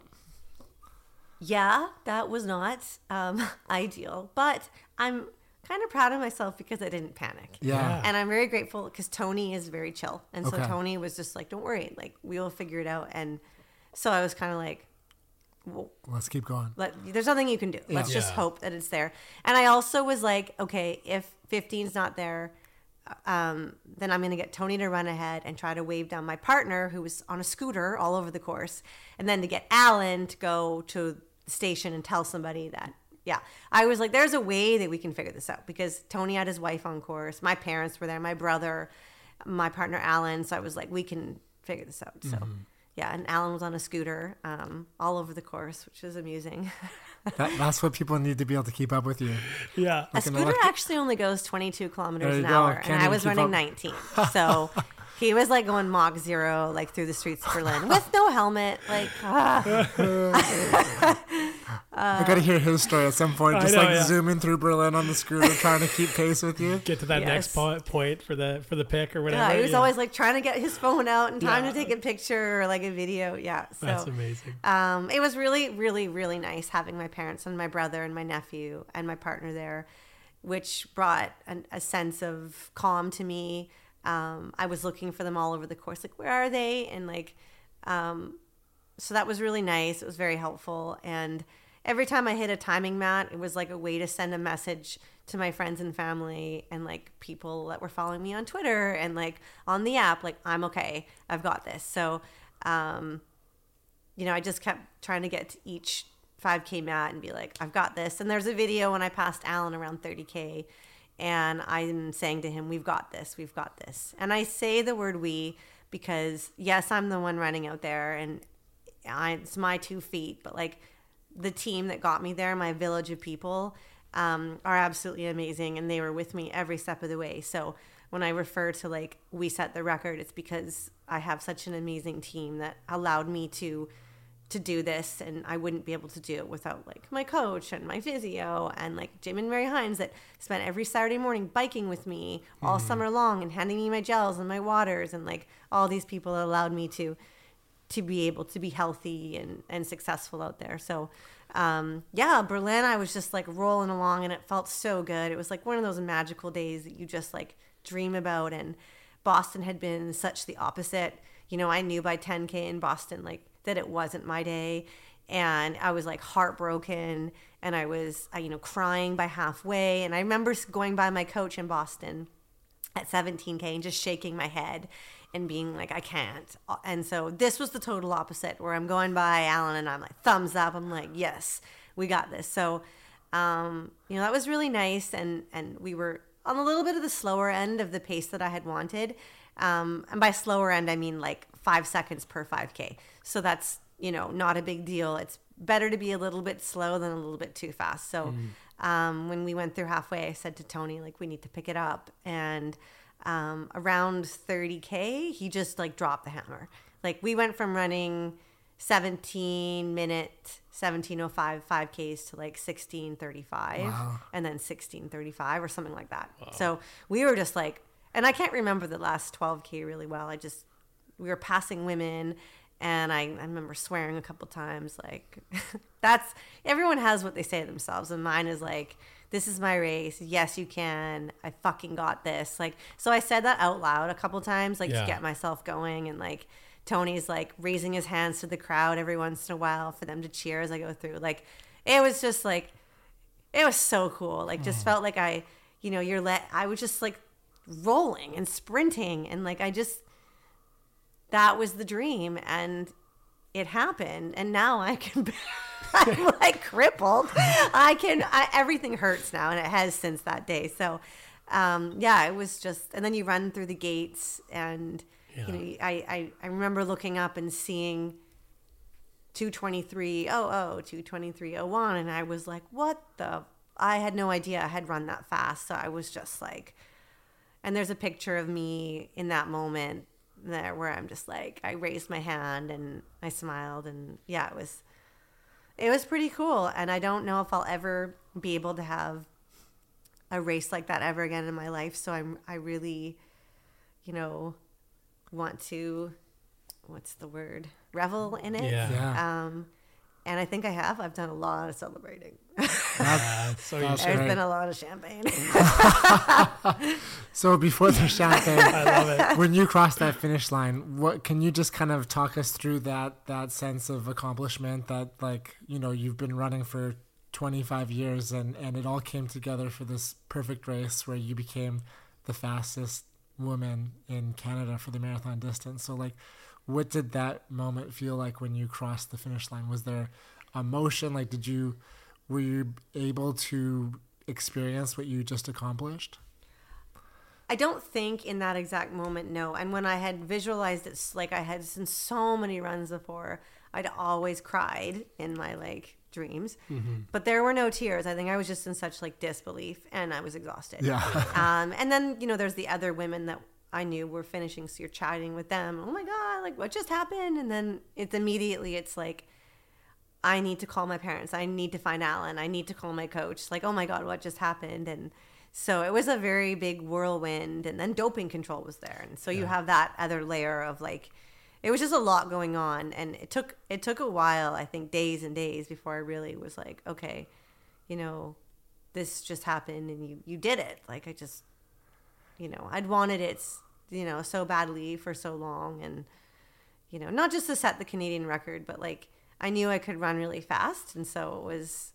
yeah, that was not um, (laughs) ideal. But I'm kind of proud of myself because I didn't panic. Yeah. And I'm very grateful because Tony is very chill, and so Okay. Tony was just like, "Don't worry, like we will figure it out." And so I was kind of like, well, Let's keep going. let there's nothing you can do. Let's just hope that it's there. And I also was like, okay, if 15's not there, um, then I'm gonna get Tony to run ahead and try to wave down my partner who was on a scooter all over the course, and then to get Alan to go to the station and tell somebody that. Yeah, I was like, there's a way that we can figure this out because Tony had his wife on course, my parents were there, my brother, my partner Alan. So I was like, we can figure this out. So yeah, and Alan was on a scooter um, all over the course, which is amusing. (laughs) That, that's what people need to be able to keep up with you. Yeah. a Like an scooter elect- actually only goes 22 kilometers an go. hour, Can't and I was running up. 19. (laughs) So he was like going Mach zero, like through the streets of Berlin with no helmet. Like, ah. (laughs) I got to hear his story at some point. Just know, like yeah. zooming through Berlin on the scooter, trying to keep pace with you. Get to that next Yes. po- point for the for the pick or whatever. yeah, he was yeah. always like trying to get his phone out in time Yeah. to take a picture or like a video. Yeah. So That's amazing. um, it was really, really, really nice having my parents and my brother and my nephew and my partner there, which brought an, a sense of calm to me. Um, I was looking for them all over the course, like where are they? And like, um, so that was really nice. It was very helpful. And every time I hit a timing mat, it was like a way to send a message to my friends and family and like people that were following me on Twitter and like on the app, like I'm okay. I've got this. So, um, you know, I just kept trying to get to each 5K mat and be like, I've got this. And there's a video when I passed Alan around 30K, and I'm saying to him, We've got this, we've got this. And I say the word we because, yes, I'm the one running out there, and I, it's my two feet, but like the team that got me there, my village of people, um, are absolutely amazing, and they were with me every step of the way. So when I refer to like we set the record, it's because I have such an amazing team that allowed me to to do this and I wouldn't be able to do it without like my coach and my physio and like Jim and Mary Hines that spent every Saturday morning biking with me all summer long and handing me my gels and my waters and like all these people allowed me to to be able to be healthy and, and successful out there. So um, yeah, Berlin, I was just like rolling along and it felt so good. It was like one of those magical days that you just like dream about. And Boston had been such the opposite. You know, I knew by 10K in Boston, like that it wasn't my day. And I was like heartbroken and I was, uh, you know, crying by halfway. And I remember going by my coach in Boston at 17K and just shaking my head and being like, I can't. And so this was the total opposite where I'm going by Alan and I'm like, thumbs up. I'm like, yes, we got this. So, um, you know, that was really nice. And, and we were on a little bit of the slower end of the pace that I had wanted. Um, and by slower end, I mean like five seconds per 5K. So that's, you know, not a big deal. It's better to be a little bit slow than a little bit too fast. So um, when we went through halfway, I said to Tony, like, we need to pick it up. And um, around 30K, he just like dropped the hammer. Like, we went from running 17 minute 1705 5ks to like 1635 and then 1635 or something like that. So we were just like and i can't remember the last 12k really well. I just we were passing women and I, I remember swearing a couple times like (laughs) that's everyone has what they say to themselves and mine is like this is my race. Yes you can. I fucking got this. Like so i said that out loud a couple times like Yeah. to get myself going. And like tony's like raising his hands to the crowd every once in a while for them to cheer as i go through. Like it was just like it was so cool. Like just mm. felt like i you know you're let i was just like rolling and sprinting. And like i just that was the dream. And it happened. And now i can (laughs) (laughs) i'm like crippled. I can I, everything hurts now and it has since that day. So um yeah it was just and then you run through the gates and you know I, I i remember looking up and seeing 223 oh 22301 and i was like what the i had no idea i had run that fast so i was just like and there's a picture of me in that moment there where i'm just like i raised my hand and i smiled and yeah it was it was pretty cool and i don't know if i'll ever be able to have a race like that ever again in my life so i'm i really you know want to what's the word revel in it Yeah. Yeah. um and i think i have i've done a lot of celebrating Uh, (laughs) so you That's there's great. been a lot of champagne (laughs) So before the champagne, (laughs) I love it. when you crossed that finish line, what can you just kind of talk us through that that sense of accomplishment that like you know you've been running for 25 years and and it all came together for this perfect race where you became the fastest woman in Canada for the marathon distance. So like, what did that moment feel like when you crossed the finish line? Was there emotion? Like, did you were you able to experience what you just accomplished? I don't think in that exact moment, no. And when I had visualized it, like I had seen so many runs before, I'd always cried in my like dreams, Mm-hmm. but there were no tears. I think I was just in such like disbelief, and I was exhausted. Yeah. (laughs) um, and then you know, there's the other women that I knew were finishing, so you're chatting with them. Oh my god, like what just happened? And then it's immediately it's like. I need to call my parents. I need to find Alan. I need to call my coach. Like, oh my God, what just happened? And so it was a very big whirlwind. And then doping control was there. And so you have that other layer of like, it was just a lot going on. And it took, it took a while, I think days and days before I really was like, okay, you know, this just happened and you, you did it. Like, I just, you know, I'd wanted it, you know, so badly for so long. And, you know, not just to set the Canadian record, but like I knew I could run really fast, and so it was,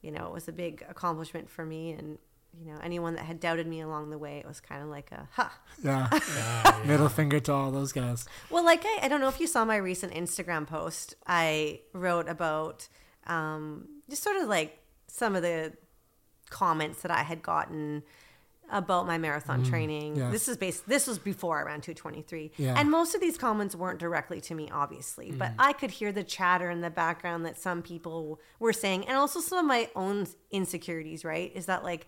you know, it was a big accomplishment for me. And you know, anyone that had doubted me along the way, it was kind of like a ha. Yeah. Ah, (laughs) yeah. Middle finger to all those guys. Well, like I, I don't know if you saw my recent Instagram post. I wrote about um, just sort of like some of the comments that I had gotten about my marathon mm, training. yes. This is based. This was before I ran 223, Yeah. and most of these comments weren't directly to me, obviously, mm. but I could hear the chatter in the background that some people were saying, and also some of my own insecurities. Right? Is that like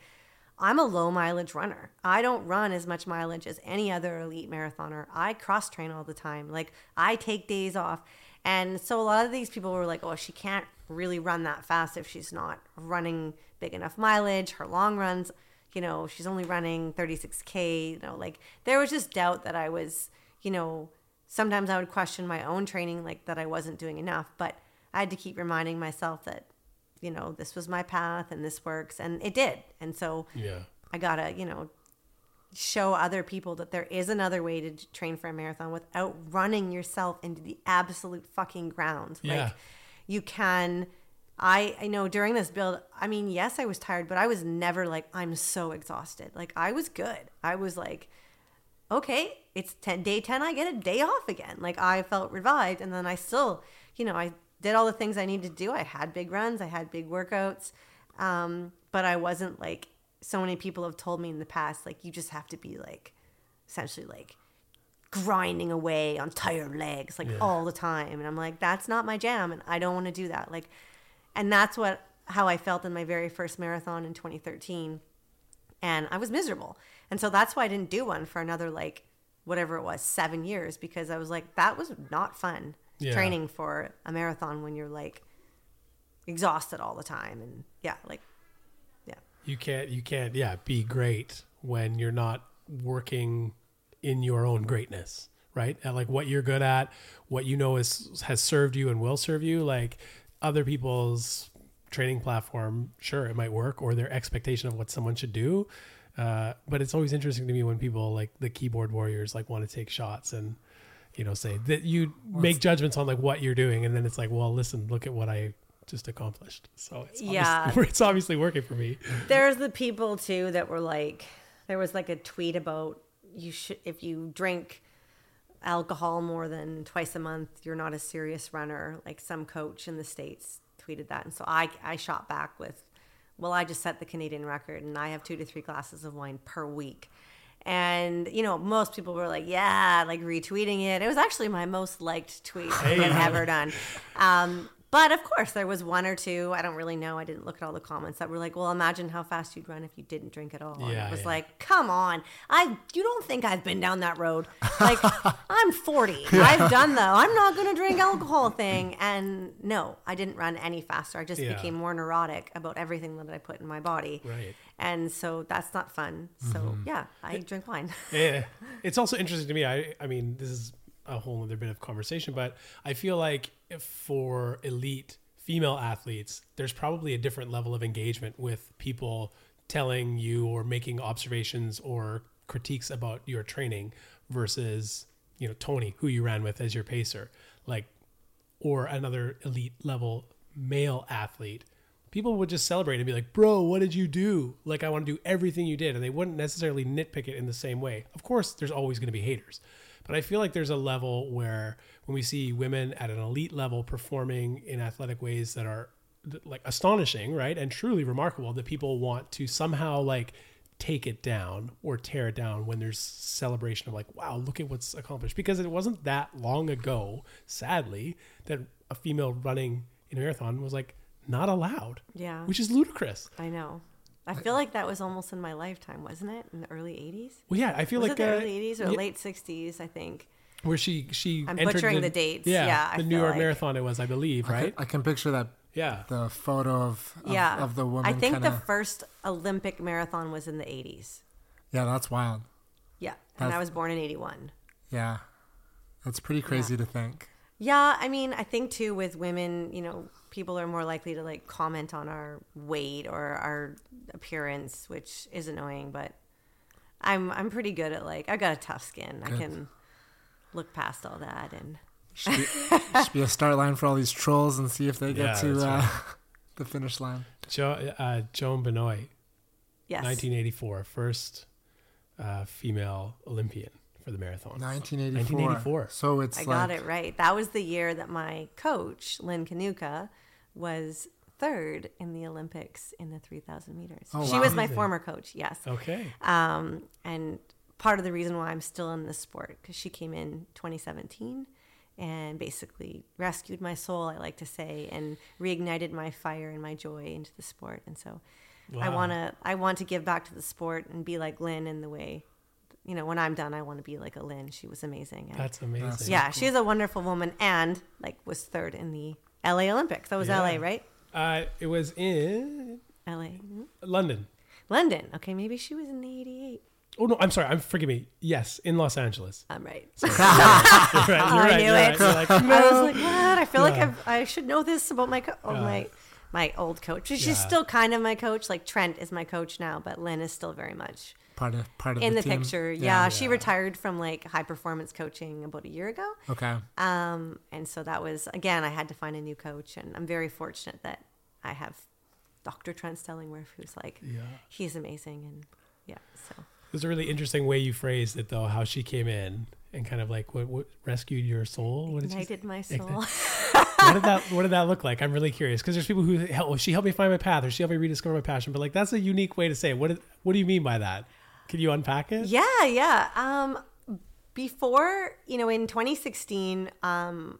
I'm a low mileage runner. I don't run as much mileage as any other elite marathoner. I cross train all the time. Like I take days off. And so a lot of these people were like, oh, she can't really run that fast if she's not running big enough mileage. Her long runs, you know, she's only running 36K. You know, like there was just doubt that I was, you know, sometimes I would question my own training, like that I wasn't doing enough. But I had to keep reminding myself that, you know, this was my path and this works. And it did. And so Yeah. I gotta, you know, show other people that there is another way to train for a marathon without running yourself into the absolute fucking ground. Yeah. Like you can I I know during this build, I mean, yes, I was tired, but I was never like I'm so exhausted. Like I was good. I was like okay, it's 10 day 10 I get a day off again. Like I felt revived and then I still, you know, I did all the things I needed to do. I had big runs, I had big workouts. Um, but I wasn't like so many people have told me in the past like you just have to be like essentially like grinding away on tired legs like all the time and I'm like that's not my jam and I don't want to do that. Like and that's what how I felt in my very first marathon in 2013 and I was miserable. And so that's why I didn't do one for another like whatever it was, 7 years because I was like that was not fun Yeah. training for a marathon when you're like exhausted all the time and yeah, like yeah. You can't you can't yeah be great when you're not working in your own greatness, right? At like what you're good at, what you know is has served you and will serve you. Like other people's training platform, sure it might work, or their expectation of what someone should do. Uh, but it's always interesting to me when people like the keyboard warriors like want to take shots and you know say that you make judgments on like what you're doing, and then it's like, well, listen, look at what I just accomplished. So it's Yeah. obviously, (laughs) it's obviously working for me. There's the people too that were like, there was like a tweet about you should if you drink alcohol more than twice a month, you're not a serious runner. Like some coach in the states tweeted that, and so I I shot back with, well, I just set the Canadian record, and I have two to three glasses of wine per week. And you know, most people were like, "Yeah," like retweeting it. It was actually my most liked tweet I've ever done. Um, but of course, there was one or two. I don't really know. I didn't look at all the comments that were like, "Well, imagine how fast you'd run if you didn't drink at all." And it was yeah. like, "Come on, I you don't think I've been down that road? (laughs) Like, I'm 40. I've done the I'm not going to drink alcohol thing." And no, I didn't run any faster. I just Yeah. became more neurotic about everything that I put in my body. Right. And so that's not fun. So Mm-hmm. yeah, I drink wine. yeah. It's also interesting to me. I, I mean, this is a whole other bit of conversation, but I feel like for elite female athletes, there's probably a different level of engagement with people telling you or making observations or critiques about your training versus, you know, Tony, who you ran with as your pacer, like, or another elite level male athlete people would just celebrate and be like, bro, what did you do? Like, I want to do everything you did. And they wouldn't necessarily nitpick it in the same way. Of course, there's always going to be haters. But I feel like there's a level where when we see women at an elite level performing in athletic ways that are like astonishing, right? And truly remarkable, that people want to somehow like take it down or tear it down when there's celebration of like, wow, look at what's accomplished. Because it wasn't that long ago, sadly, that a female running in a marathon was like not allowed. Yeah. Which is ludicrous. I know. I feel like that was almost in my lifetime, wasn't it? In the early 80s? Well, yeah, I feel Was like it the uh, early 80s or yeah, late 60s, I think. where she she I'm entered butchering the dates. Yeah, Yeah, I the New York like- Marathon it was, I believe, I right? can, I can picture that yeah. the photo of of, yeah. of the woman. I think kinda, the first Olympic marathon was in the 80s. yeah, that's wild. Yeah. And I was born in 81. Yeah, that's pretty crazy to think. Yeah, I mean, I think too with women, you know, people are more likely to like comment on our weight or our appearance, which is annoying, but I'm I'm pretty good at like I got a tough skin. I can look past all that and Should be, should be a start line for all these trolls and see if they get Yeah, to uh, right. (laughs) the finish line. Jo, uh, Joan Benoit, yes. 1984, first uh, female Olympian for the marathon. 1984. 1984. So it's I like got it right. That was the year that my coach, Lynn Kanuka, was third in the Olympics in the 3,000 meters. Oh, she wow. was my Amazing. former coach, yes. Okay. Um, and part of the reason why I'm still in this sport because she came in 2017 and basically rescued my soul, I like to say, and reignited my fire and my joy into the sport. And so I want to I want to give back to the sport and be like Lynn in the way, you know, when I'm done, I want to be like a Lynn. She was amazing. And That's amazing. That's- yeah, she's a wonderful woman and like was third in the LA Olympics. That was Yeah. LA, right? Uh, it was in LA. London. London. Okay, maybe she was in the 88. Oh no, I'm sorry. I'm forgive me. Yes, in Los Angeles. I'm right. (laughs) You're right. You're I right. knew you're it. right. You're like, I was like, what? I feel like I've, I should know this about my co- oh, Yeah. my my old coach. She's Yeah. still kind of my coach. Like Trent is my coach now, but Lynn is still very much part of part of in the, team. picture. Yeah, she Yeah. retired from like high performance coaching about a year ago. Okay. Um, and so that was again, I had to find a new coach, and I'm very fortunate that I have Dr. Trent Stellingwerff, who's like, yeah. he's amazing, and yeah, so It was a really interesting way you phrased it, though. How she came in and kind of like what, what rescued your soul. What did ignited my soul. (laughs) (laughs) what did that What did that look like? I'm really curious because there's people who help. Well, she helped me find my path, or she helped me rediscover my passion. But like that's a unique way to say it. What did, What do you mean by that? Can you unpack it? Yeah, yeah. Um, before, you know, in 2016, um,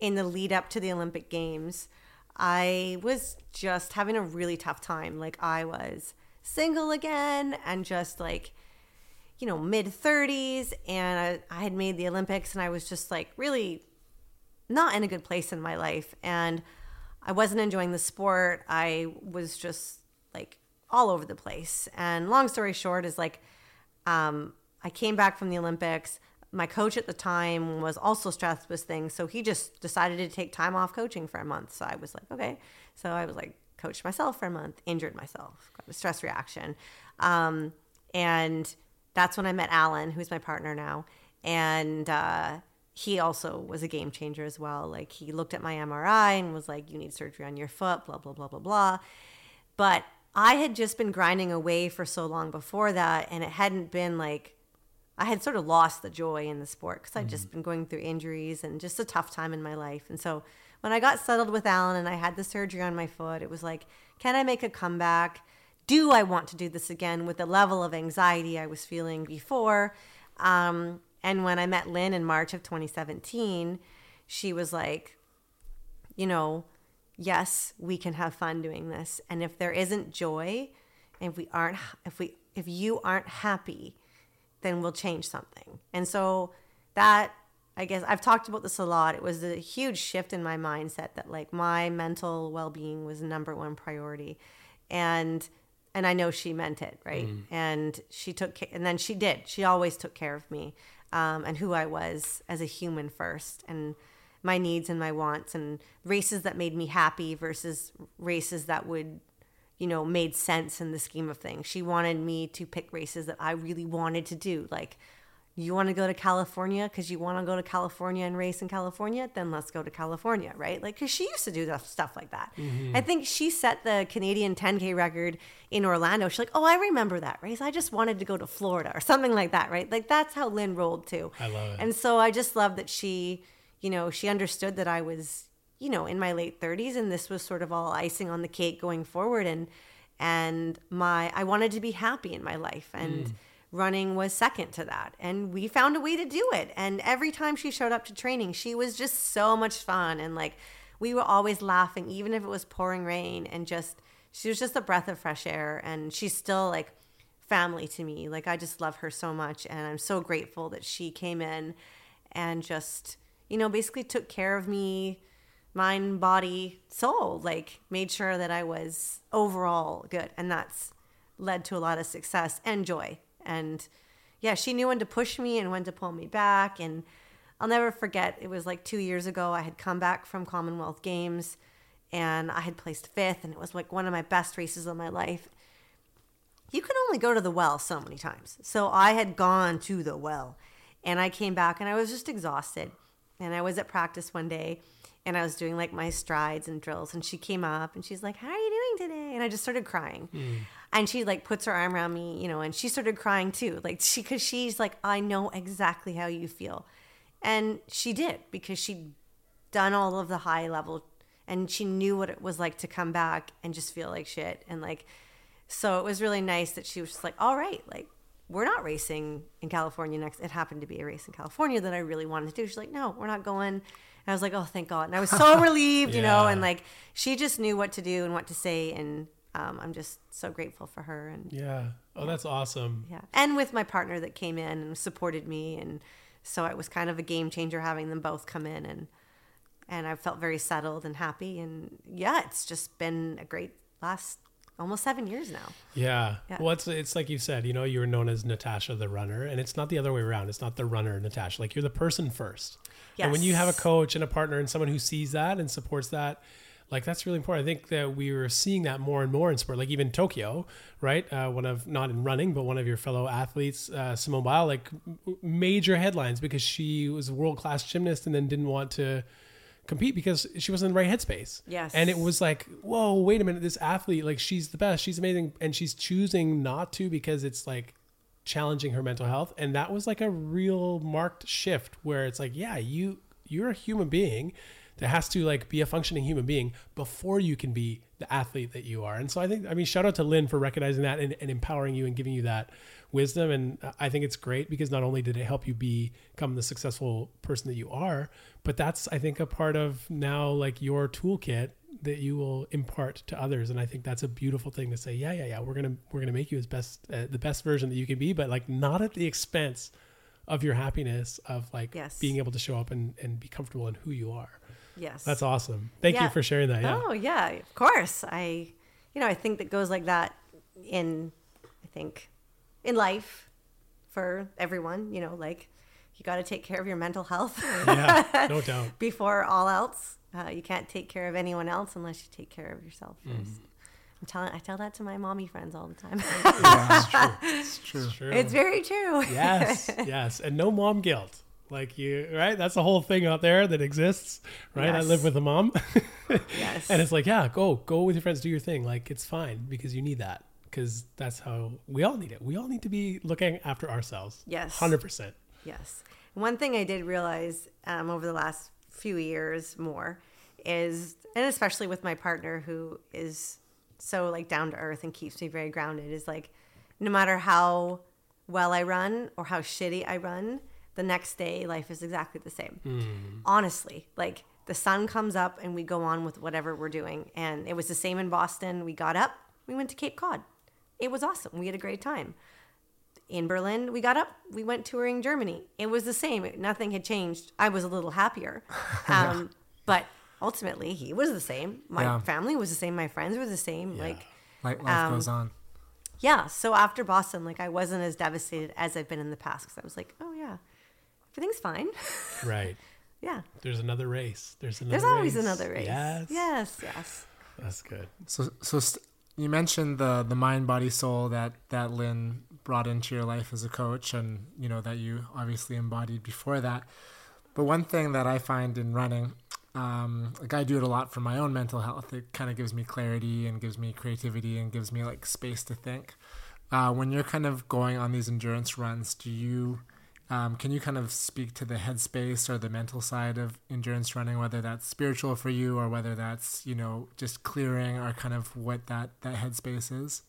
in the lead up to the Olympic Games, I was just having a really tough time. Like, I was single again and just like, you know, mid 30s. And I, I had made the Olympics and I was just like really not in a good place in my life. And I wasn't enjoying the sport. I was just all over the place. And long story short is like, um, I came back from the Olympics. My coach at the time was also stressed with things, so he just decided to take time off coaching for a month. So I was like, okay. So I was like, coached myself for a month, injured myself, got a stress reaction, um, and that's when I met Alan, who's my partner now, and uh, he also was a game changer as well. Like he looked at my MRI and was like, you need surgery on your foot, blah blah blah blah blah. But I had just been grinding away for so long before that, and it hadn't been like I had sort of lost the joy in the sport because I'd just been going through injuries and just a tough time in my life. And so when I got settled with Alan and I had the surgery on my foot, it was like, can I make a comeback? Do I want to do this again with the level of anxiety I was feeling before? Um, and when I met Lynn in March of 2017, she was like, you know, yes, we can have fun doing this. And if there isn't joy, if we aren't, if we, if you aren't happy, then we'll change something. And so that, I guess, I've talked about this a lot. It was a huge shift in my mindset that like my mental well being was number one priority, and and I know she meant it, right? And she took, and then she did. She always took care of me, um, and who I was as a human first, and my needs and my wants, and races that made me happy versus races that would you know, made sense in the scheme of things. She wanted me to pick races that I really wanted to do. Like, you want to go to California because you want to go to California and race in California? Then let's go to California, right? Like, because she used to do stuff like that. Mm-hmm. I think she set the Canadian 10K record in Orlando. She's like, oh, I remember that race. I just wanted to go to Florida or something like that, right? Like, that's how Lynn rolled too. I love it. And so I just love that she, you know, she understood that I was, you know, in my late 30s and this was sort of all icing on the cake going forward. And and my I wanted to be happy in my life and mm. running was second to that. And we found a way to do it. And every time she showed up to training she was just so much fun. And like we were always laughing even if it was pouring rain and just she was just a breath of fresh air. And she's still like family to me. Like I just love her so much. And I'm so grateful that she came in and just you know basically took care of me mind, body, soul, like made sure that I was overall good. And that's led to a lot of success and joy. And yeah, she knew when to push me and when to pull me back. And I'll never forget, it was like two years ago, I had come back from Commonwealth Games and I had placed fifth, and it was like one of my best races of my life. You can only go to the well so many times. So I had gone to the well and I came back and I was just exhausted. And I was at practice one day and I was doing like my strides and drills. And she came up and she's like, How are you doing today? And I just started crying. Hmm. And she like puts her arm around me, you know, and she started crying too. Like she, cause she's like, I know exactly how you feel. And she did because she'd done all of the high level and she knew what it was like to come back and just feel like shit. And like, so it was really nice that she was just like, all right, like, we're not racing in California next. It happened to be a race in California that I really wanted to do. She's like, no, we're not going. And I was like, oh, thank God. And I was so (laughs) relieved, you know, and like she just knew what to do and what to say. And um, I'm just so grateful for her. And Yeah. Oh, that's awesome. yeah. And with my partner that came in and supported me. And so it was kind of a game changer having them both come in and, and I felt very settled and happy. And yeah, it's just been a great last almost seven years now. Yeah. Yeah. Well, it's, it's like you said, you know, you were known as Natasha the runner, and it's not the other way around. It's not the runner, Natasha. Like you're the person first. And when you have a coach and a partner and someone who sees that and supports that, like that's really important. I think that we were seeing that more and more in sport. Like even Tokyo, right? Uh, one of not in running, but one of your fellow athletes, uh, Simone Biles, like major headlines because she was a world class gymnast and then didn't want to compete because she wasn't in the right headspace. Yes. And it was like, whoa, wait a minute, this athlete, like she's the best, she's amazing, and she's choosing not to because it's like challenging her mental health. And that was like a real marked shift where it's like, yeah, you you're a human being that has to like be a functioning human being before you can be the athlete that you are. And so I think I mean shout out to Lynn for recognizing that and, and empowering you and giving you that wisdom. And I think it's great because not only did it help you be- become the successful person that you are, but that's I think a part of now like your toolkit that you will impart to others. And I think that's a beautiful thing to say. Yeah, yeah, yeah. We're gonna we're gonna make you as best uh, the best version that you can be, but like not at the expense of your happiness of like Yes. being able to show up and, and be comfortable in who you are. Yes. That's awesome. Thank you for sharing that. Yeah. Oh yeah, of course. I, you know, I think that goes like that in, I think, in life, for everyone. You know, like you got to take care of your mental health yeah, no (laughs) doubt. before all else. Uh, you can't take care of anyone else unless you take care of yourself 1st Mm-hmm. I'm telling, I tell that to my mommy friends all the time. Yeah, (laughs) it's true. It's true. it's very true. yes, (laughs) yes, and no mom guilt. Like you, right? That's the whole thing out there that exists, right? I live with a mom, yes. and it's like, yeah, go, go with your friends, do your thing. Like it's fine because you need that because that's how we all need it. We all need to be looking after ourselves. Yes. hundred percent. Yes. One thing I did realize um, over the last few years more is, and especially with my partner who is so like down to earth and keeps me very grounded, is like no matter how well I run or how shitty I run, the next day life is exactly the same. Honestly, like the sun comes up and we go on with whatever we're doing. And it was the same in Boston. We got up, we went to Cape Cod. It was awesome. We had a great time in Berlin, we got up, we went touring Germany. It was the same. Nothing had changed. I was a little happier. (laughs) Um, but ultimately, he was the same. My Yeah. family was the same. My friends were the same. Like, Like life Um, goes on. yeah. So after Boston, like, I wasn't as devastated as I've been in the past because I was like, oh, yeah, everything's fine. (laughs) Right. yeah. There's another race. There's another. There's always race. another race. Yes. Yes. Yes. That's good. So, so st- you mentioned the the mind, body, soul that that Lynn brought into your life as a coach, and you know that you obviously embodied before that. But one thing that I find in running, um, like I do it a lot for my own mental health. It kind of gives me clarity and gives me creativity and gives me like space to think. Uh, when you're kind of going on these endurance runs, do you Um, can you kind of speak to the headspace or the mental side of endurance running, whether that's spiritual for you or whether that's you know just clearing or kind of what that that headspace is?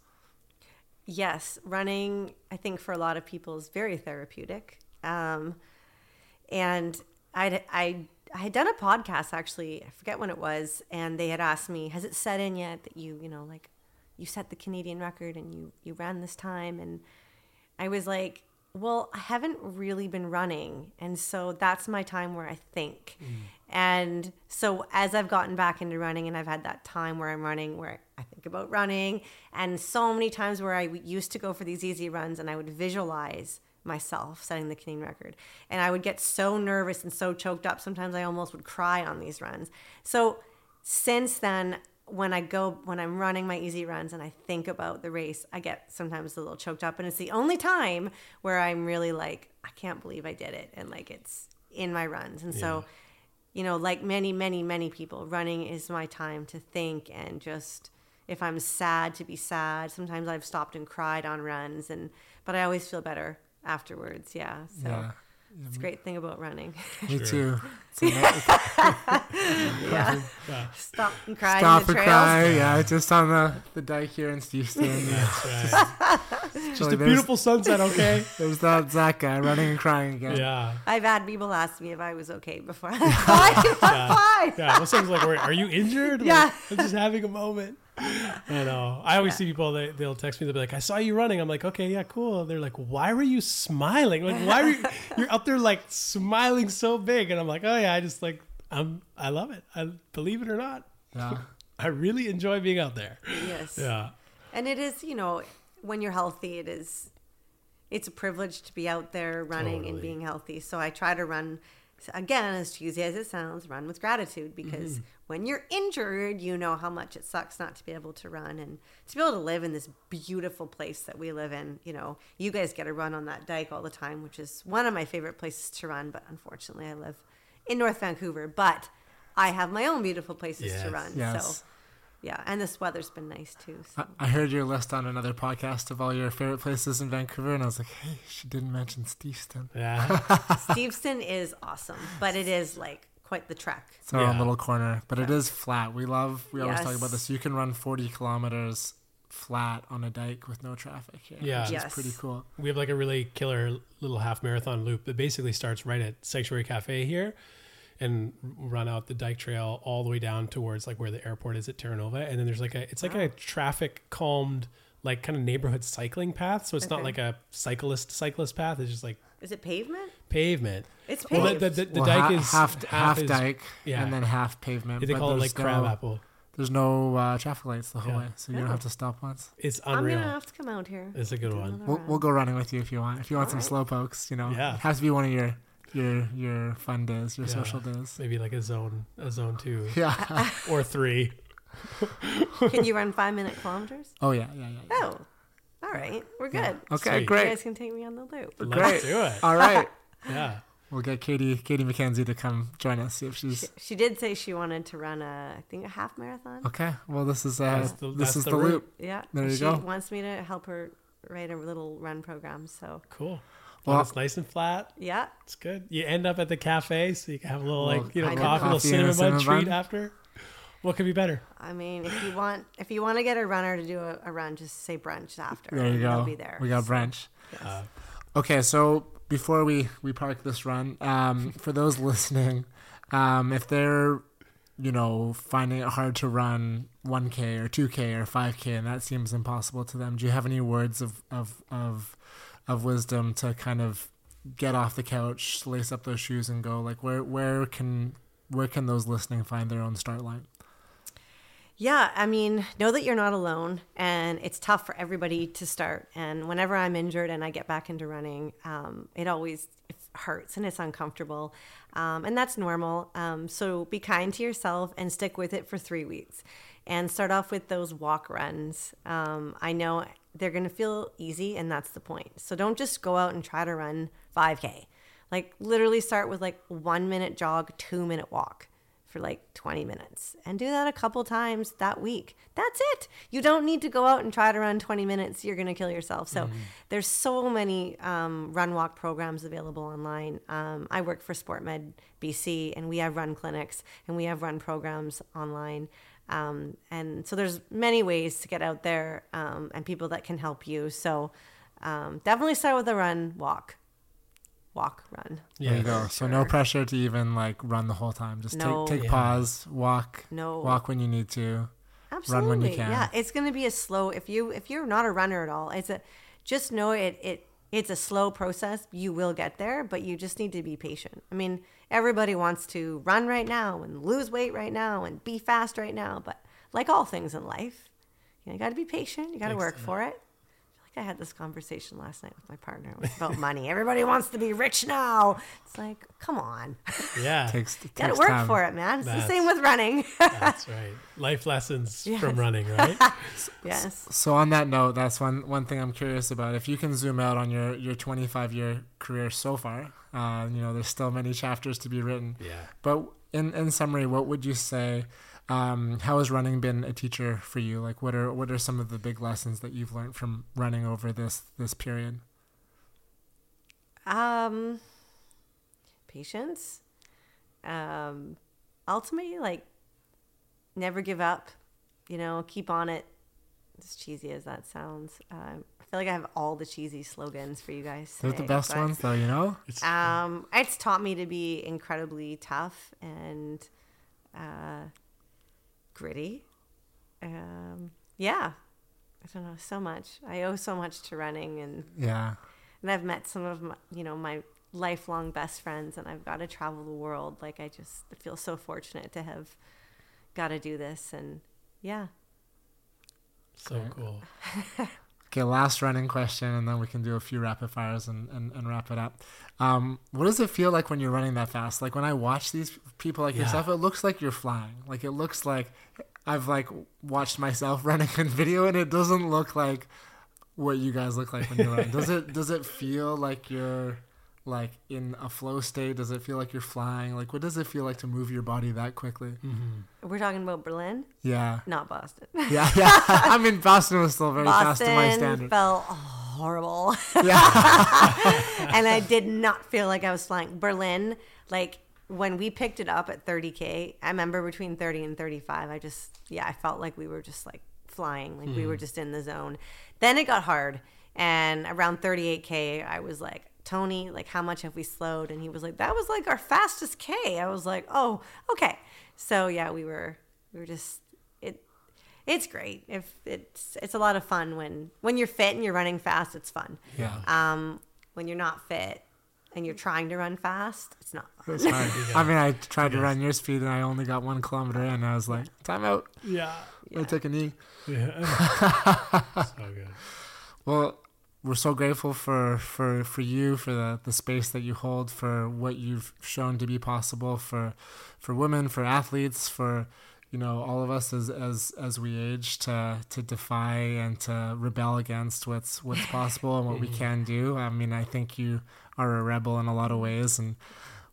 Yes, running, I think for a lot of people is very therapeutic. Um, and I'd, I, I had done a podcast actually, I forget when it was, and they had asked me, has it set in yet that you, you know, like you set the Canadian record and you, you ran this time? And I was like, well, I haven't really been running. And so that's my time where I think. Mm. And so as I've gotten back into running and I've had that time where I'm running, where I think about running, and so many times where I used to go for these easy runs and I would visualize myself setting the Canadian record. And I would get so nervous and so choked up. Sometimes I almost would cry on these runs. So since then, when I go when I'm running my easy runs and I think about the race, I get sometimes a little choked up and it's the only time where I'm really like I can't believe I did it and like it's in my runs. And yeah. so you know, like many, many, many people, running is my time to think and just if I'm sad to be sad. Sometimes I've stopped and cried on runs and but I always feel better afterwards. Yeah. So yeah. It's a great thing about running. Me too. yeah. (laughs) yeah. Stop and cry. Stop and cry. Yeah, just on the, the dike here in Steveston. Yeah. just a beautiful sunset. Okay. (laughs) There's that Zach guy running and crying again. Yeah. I've had people ask me if I was okay before. (laughs) I'm fine. I'm fine. Yeah. Well, someone's like, "Are you injured?" Yeah. Like, I'm just having a moment. (laughs) I know. Uh, I always yeah. see people. They they'll text me. They'll be like, "I saw you running." I'm like, "Okay, yeah, cool." They're like, "Why were you smiling? Like, why were you? (laughs) You're up there like smiling so big?" And I'm like, "Oh yeah, I just like I'm. I love it. I believe it or not. Yeah, (laughs) I really enjoy being out there. Yes. Yeah. And it is, you know, when you're healthy, it is. It's a privilege to be out there running totally. and being healthy. So I try to run again, as cheesy as it sounds, run with gratitude because mm-hmm. when you're injured, you know how much it sucks not to be able to run and to be able to live in this beautiful place that we live in. You know, you guys get to run on that dike all the time, which is one of my favorite places to run, but unfortunately, I live in North Vancouver. But I have my own beautiful places yes. to run. Yes. So yeah, and this weather's been nice too. So. I heard your list on another podcast of all your favorite places in Vancouver, and I was like, hey, she didn't mention Steveston. Yeah, (laughs) Steveston is awesome, but it is like quite the trek. It's our yeah. own little corner, but it is flat. We love. We always yes. talk about this. You can run forty kilometers flat on a dike with no traffic. Here, yeah, which yes. is pretty cool. We have like a really killer little half marathon loop that basically starts right at Sanctuary Cafe here and run out the Dike Trail all the way down towards like where the airport is at Terra Nova, and then there's like a it's like a traffic calmed like kind of neighborhood cycling path. So it's okay. not like a cyclist cyclist path. It's just like is it pavement? Pavement. It's paved. Well, the, the, the, well, dike ha- is half half, half is, dike, yeah. and then half pavement. Yeah, they call it like no, crab apple. There's no uh, traffic lights the whole yeah. way, so you don't have to stop once. It's unreal. I'm gonna have to come out here. It's a good one. We'll, we'll, go running with you if you want. If you want All some right. slow pokes, you know, yeah, it has to be one of your your your fun days, your yeah. social days. Maybe like a zone, a zone two, (laughs) yeah, (laughs) or three. (laughs) can you run five minute kilometers? Oh yeah, yeah, yeah. yeah. Oh, all right, we're good. Yeah. Okay, Sweet. great. You guys can take me on the loop. Let's great. do it. All right. yeah. We'll get Katie Katie McKenzie to come join us. See if she's. She, she, did say she wanted to run a, I think a half marathon. Okay, well this is uh, the, this is the, the loop. Yeah, there you she go. wants me to help her write a little run program. So cool. Well, it's nice and flat. Yeah, it's good. You end up at the cafe, so you can have a little like you know coffee, a little cinnamon bun treat after. What could be better? I mean, if you want, if you want to get a runner to do a, a run, just say brunch after. There you go. They'll be there. We got brunch. Yes. Uh, okay, so before we we park this run, um, for those (laughs) listening, um, if they're you know finding it hard to run 1k or 2k or 5k and that seems impossible to them do you have any words of of of of wisdom to kind of get off the couch, lace up those shoes, and go? Like where where can where can those listening find their own start line? Yeah, I mean, know that you're not alone, and it's tough for everybody to start. And whenever I'm injured and I get back into running, um, it always hurts and it's uncomfortable, um, and that's normal. Um, so be kind to yourself and stick with it for three weeks, and start off with those walk runs. Um, I know they're going to feel easy and that's the point. So don't just go out and try to run 5k. Like literally start with like 1 minute jog, 2 minute walk for like 20 minutes and do that a couple times that week. That's it. You don't need to go out and try to run 20 minutes. You're going to kill yourself. So there's so many um, run walk programs available online. Um, I work for SportMed BC and we have run clinics and we have run programs online. Um, and so there's many ways to get out there um, and people that can help you. So um, definitely start with a run, walk, walk, run. There you go. So no pressure to even like run the whole time. Just No. take take Yeah. pause, walk, No. walk when you need to. Absolutely. run when you can. Yeah, it's going to be a slow if you if you're not a runner at all. It's a just know it it it's a slow process. You will get there, but you just need to be patient. I mean, everybody wants to run right now and lose weight right now and be fast right now, but like all things in life, you, know, you got to be patient. You got to work for it. I I had this conversation last night with my partner It was about money. Everybody wants to be rich now. It's like, come on. Yeah. (laughs) Takes got to work time. for it, man. It's That's- the same with running. That's right. Life lessons (laughs) Yes. from running, (laughs) right? yes. So on that note, that's one one thing I'm curious about. If you can zoom out on your your 25 year career so far, uh, you know, there's still many chapters to be written. yeah. But in in summary, what would you say? Um, how has running been a teacher for you? Like, what are what are some of the big lessons that you've learned from running over this this period? Um, patience. Um, ultimately, like, never give up. You know, keep on it. As cheesy as that sounds, um, I feel like I have all the cheesy slogans for you guys. They're the best but, ones, though. You know. It's, Um, it's taught me to be incredibly tough and uh, gritty. Um, yeah, I don't know so much. I owe so much to running and Yeah. and I've met some of my, you know, my lifelong best friends, and I've got to travel the world. Like I just feel so fortunate to have got to do this, and yeah, so cool. (laughs) Okay, last running question, and then we can do a few rapid fires and, and, and wrap it up. Um, what does it feel like when you're running that fast? Like when I watch these people like Yeah. yourself, it looks like you're flying. Like it looks like I've like watched myself (laughs) running in video, and it doesn't look like what you guys look like when you run. (laughs) Does it? Does it feel like you're like in a flow state? Does it feel like you're flying? Like what does it feel like to move your body that quickly? Mm-hmm. we're talking about Berlin, Yeah, not Boston. (laughs) yeah, yeah. I mean, Boston was still very fast to my Boston standard. felt horrible, Yeah. (laughs) and I did not feel like I was flying. Berlin, like when we picked it up at 30k, I remember between 30 and 35, I just yeah, I felt like we were just like flying, like we were just in the zone. Then it got hard, and around 38k, I was like. Tony, like, how much have we slowed? And he was like, that was like our fastest K. I was like, oh, okay. So yeah, we were, we were just, it, it's great. If it's, it's a lot of fun when, when you're fit and you're running fast, it's fun. yeah. Um, when you're not fit and you're trying to run fast, it's not fun. It's hard. (laughs) I mean, I tried to run your speed and I only got one kilometer in. And I was like, time out. Yeah. I took a knee. Yeah. (laughs) so good. Well, we're so grateful for, for, for you, for the, the space that you hold, for what you've shown to be possible for for women, for athletes, for you know all of us as as as we age to to defy and to rebel against what's what's possible and what we mm-hmm. can do. I mean, I think you are a rebel in a lot of ways and.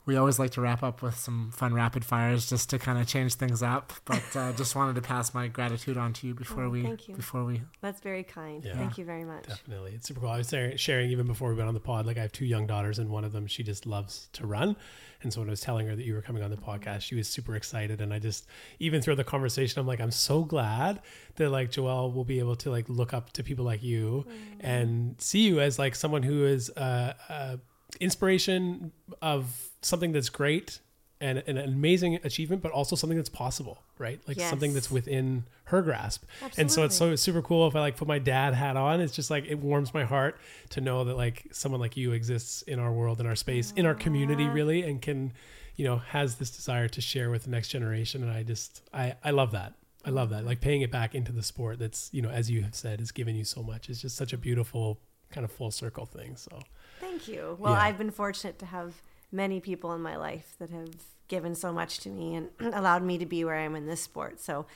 We always like to wrap up with some fun rapid fires just to kind of change things up. But uh, (laughs) just wanted to pass my gratitude on to you before Oh, we thank you. before we That's very kind. Yeah. Thank you very much. Definitely. It's super cool. I was sharing, sharing even before we went on the pod, like I have two young daughters and one of them, she just loves to run. And so when I was telling her that you were coming on the podcast, she was super excited. And I just, even through the conversation, I'm like, I'm so glad that like Joelle will be able to like look up to people like you and see you as like someone who is uh, uh, inspiration of something that's great and, and an amazing achievement, but also something that's possible, right? Like something that's within her grasp. Absolutely. And so it's so it's super cool if I like put my dad hat on. It's just like it warms my heart to know that like someone like you exists in our world, in our space, in our community, really, and can, you know, has this desire to share with the next generation. And I just I I love that. I love that. Like paying it back into the sport that's, you know, as you have said, has given you so much. It's just such a beautiful kind of full circle thing. So Thank you. Well, Yeah. I've been fortunate to have many people in my life that have given so much to me and (clears throat) allowed me to be where I am in this sport. So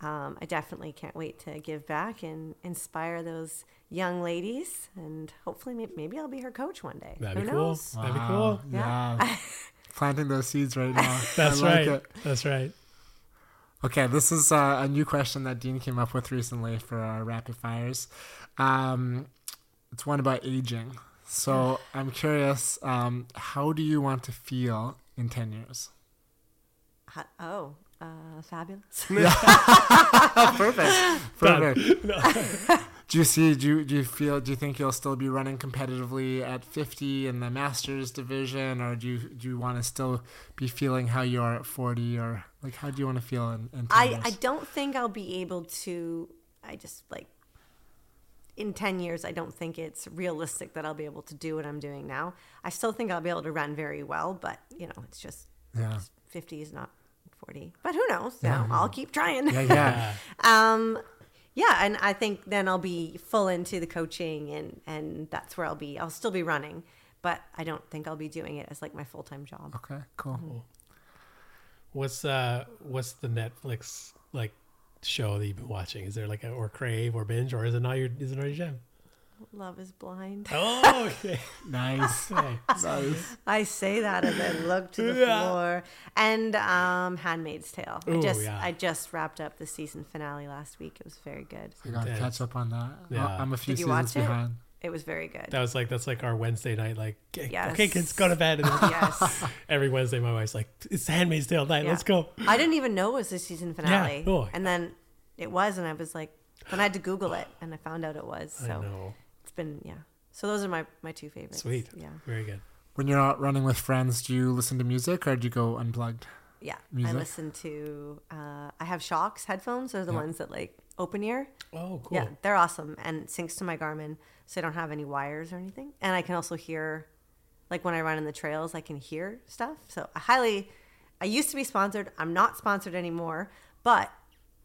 um, I definitely can't wait to give back and inspire those young ladies. And hopefully, maybe, maybe I'll be her coach one day. that'd Who be cool. knows? That'd be cool. Yeah. (laughs) planting those seeds right now. (laughs) That's I like right. It. That's right. Okay, this is uh, a new question that Dean came up with recently for our rapid fires. Um, it's one about aging. So I'm curious, um, how do you want to feel in 10 years? Ha- Oh, uh, fabulous. (laughs) (laughs) Perfect. Perfect. (laughs) do you see, do you, do you feel, do you think you'll still be running competitively at 50 in the Masters division, or do you, do you want to still be feeling how you are at 40, or like how do you want to feel in, in 10 I, years? I don't think I'll be able to. I just like in 10 years, I don't think it's realistic that I'll be able to do what I'm doing now. I still think I'll be able to run very well, but you know, it's just yeah. 50 is not 40. But who knows? You know, I'll keep trying. Yeah, yeah. (laughs) um, yeah, and I think then I'll be full into the coaching, and and that's where I'll be. I'll still be running, but I don't think I'll be doing it as like my full time job. Okay, cool. What's uh what's the Netflix like show that you've been watching? Is there like a or crave or binge or is it not your is it not your jam? Love is blind. Oh okay. (laughs) Nice. (laughs) nice. I say that as I look to the (laughs) Yeah. floor. And um, Handmaid's Tale. I just yeah. I just wrapped up the season finale last week. It was very good. I gotta catch up on that. Yeah. I'm a few Did you seasons watch it? Behind. It was very good. That was like that's like our Wednesday night like okay, Yes. okay kids go to bed and then (laughs) yes. (laughs) every Wednesday my wife's like it's Handmaid's Tale night Yeah. let's go. I didn't even know it was the season finale. Oh. And then it was and I was like then I had to Google it and I found out it was. I So know. it's been yeah. So those are my, my two favorites. Sweet. Yeah. Very good. When you're out running with friends, do you listen to music or do you go unplugged? Yeah. Music? I listen to uh, I have Shokz headphones. They're the Yeah. ones that like open ear. Oh cool. Yeah, they're awesome and syncs to my Garmin, so I don't have any wires or anything. And I can also hear, like when I run in the trails, I can hear stuff. So I highly, I used to be sponsored. I'm not sponsored anymore, but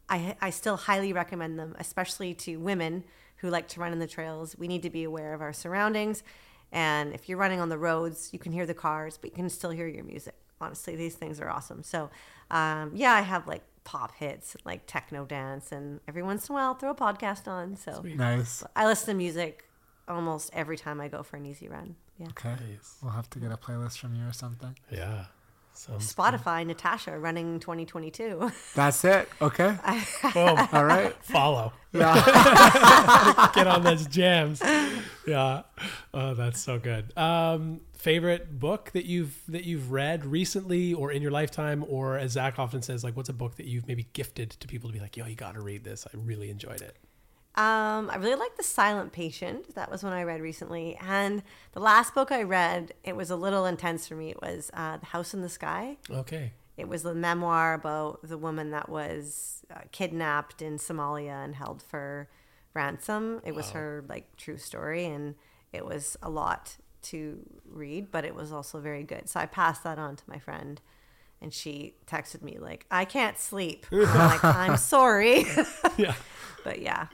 I I still highly recommend them, especially to women who like to run in the trails. We need to be aware of our surroundings, and if you're running on the roads, you can hear the cars, but you can still hear your music. Honestly, these things are awesome. So, um, yeah, I have like pop hits, like techno dance, and every once in a while I'll throw a podcast on. So Sweet. Nice. I listen to music almost every time I go for an easy run. Yeah. Okay. Nice. We'll have to get a playlist from you or something. Yeah. Sounds Spotify, Natasha, running 2022. (laughs) That's it. Okay. Boom. (laughs) All right. Follow. Yeah. (laughs) Get on those jams. Yeah. Oh, that's so good. Um, favorite book that you've that you've read recently or in your lifetime, or as Zach often says, like what's a book that you've maybe gifted to people to be like, yo, you got to read this. I really enjoyed it. Um, I really like The Silent Patient. That was one I read recently. And the last book I read, it was a little intense for me. It was uh, The House in the Sky. Okay. It was the memoir about the woman that was uh, kidnapped in Somalia and held for ransom. It was her like true story, and it was a lot to read, but it was also very good. So I passed that on to my friend, and she texted me like, "I can't sleep." I'm like, "I'm (laughs) sorry," Yeah. (laughs) but yeah,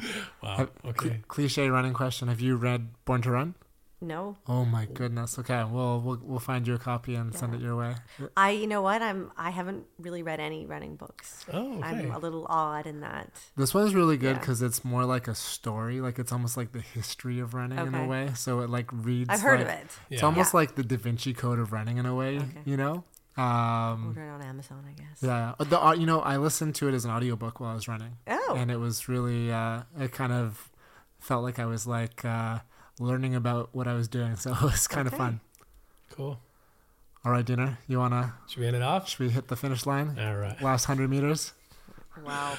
Wow. Okay. Cliche running question. Have you read Born to Run? no. Oh my goodness. Okay. We'll we'll, we'll find you a copy and send it your way. I, you know what? I'm I haven't really read any running books. Oh, okay. I'm a little odd in that. This one's really good Yeah. because it's more like a story. Like it's almost like the history of running in a Okay. way. So it like reads. I've heard like- of it. It's Yeah. almost Yeah. like the Da Vinci Code of running in a way. Okay. You know. Um, Order it on Amazon, I guess. yeah. The au- you know I listened to it as an audiobook while I was running. Oh, and it was really uh, it kind of felt like I was like uh, learning about what I was doing, (laughs) so it was kind of fun. Cool. All right, dinner. You wanna? Should we end it off? Should we hit the finish line? All right. Last hundred meters. wow.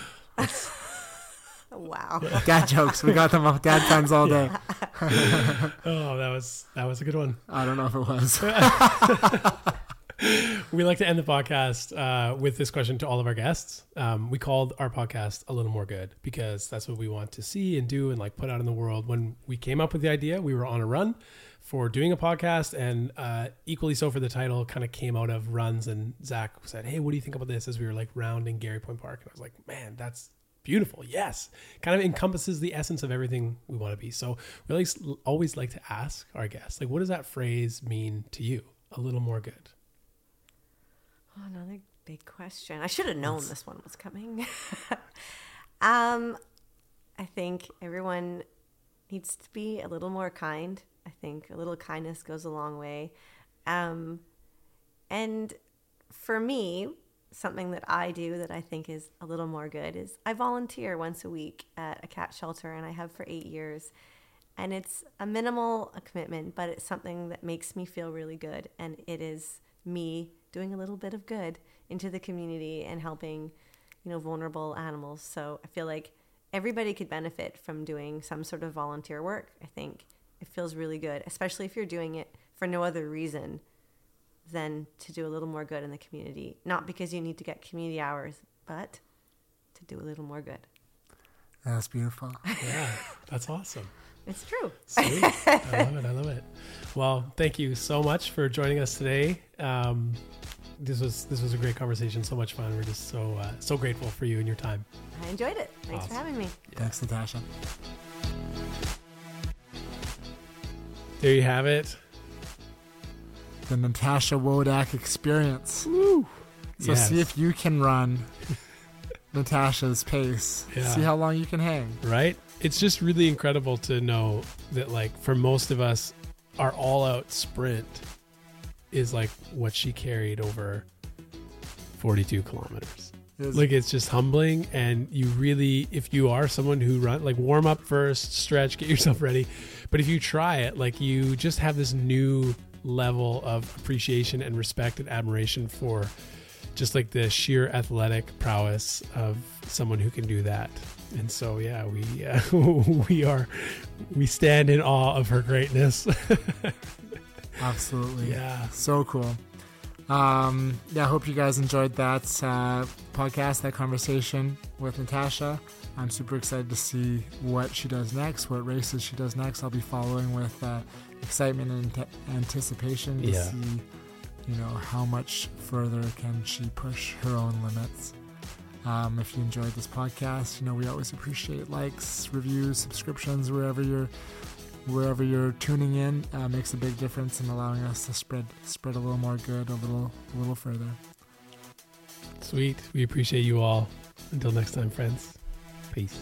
wow. (laughs) Dad jokes. We got them up. Dad puns all day. (laughs) Oh, that was that was a good one. I don't know if it was. We like to end the podcast uh, with this question to all of our guests. Um, we called our podcast a little more good because that's what we want to see and do and like put out in the world. When we came up with the idea, we were on a run for doing a podcast, and uh, equally so for the title, kind of came out of runs. And Zach said, "Hey, what do you think about this?" As we were like rounding Garry Point Park, and I was like, "Man, that's." Beautiful, yes. Kind of encompasses the essence of everything we want to be. So we always always like to ask our guests, like, what does that phrase mean to you? A little more good. Oh, another big question. I should have known this one was coming. (laughs) um, I think everyone needs to be a little more kind. I think a little kindness goes a long way. Um, And for me, something that I do that I think is a little more good is I volunteer once a week at a cat shelter, and I have for eight years. And it's a minimal commitment, but it's something that makes me feel really good. And it is me doing a little bit of good into the community and helping, you know, vulnerable animals. So I feel like everybody could benefit from doing some sort of volunteer work. I think it feels really good, especially if you're doing it for no other reason than to do a little more good in the community. Not because you need to get community hours, but to do a little more good. That's beautiful. Yeah, that's awesome. It's true. Sweet. (laughs) I love it. I love it. Well, thank you so much for joining us today. Um, this was this was a great conversation. So much fun. We're just so uh, so grateful for you and your time. I enjoyed it. Thanks Awesome. for having me. Thanks, Natasha. There you have it. The Natasha Wodak experience. So Yes. see if you can run (laughs) Natasha's pace. Yeah. See how long you can hang. right? It's just really incredible to know that, like, for most of us, our all out sprint is like what she carried over 42 kilometers. Is- Like, it's just humbling. And you really, if you are someone who run, like, warm up first, stretch, get yourself ready. But if you try it, like, you just have this new level of appreciation and respect and admiration for just like the sheer athletic prowess of someone who can do that. And so, yeah, we uh, (laughs) we are we stand in awe of her greatness. (laughs) Absolutely. yeah, So cool. Um, yeah, I hope you guys enjoyed that uh, podcast, that conversation with Natasha. I'm super excited to see what she does next, what races she does next. I'll be following with uh, excitement and ante- anticipation to Yeah. see, you know, how much further can she push her own limits. Um, if you enjoyed this podcast, you know we always appreciate likes, reviews, subscriptions wherever you're wherever you're tuning in uh, makes a big difference in allowing us to spread spread a little more good a little a little further. sweet. We appreciate you all. Until next time, friends. Peace.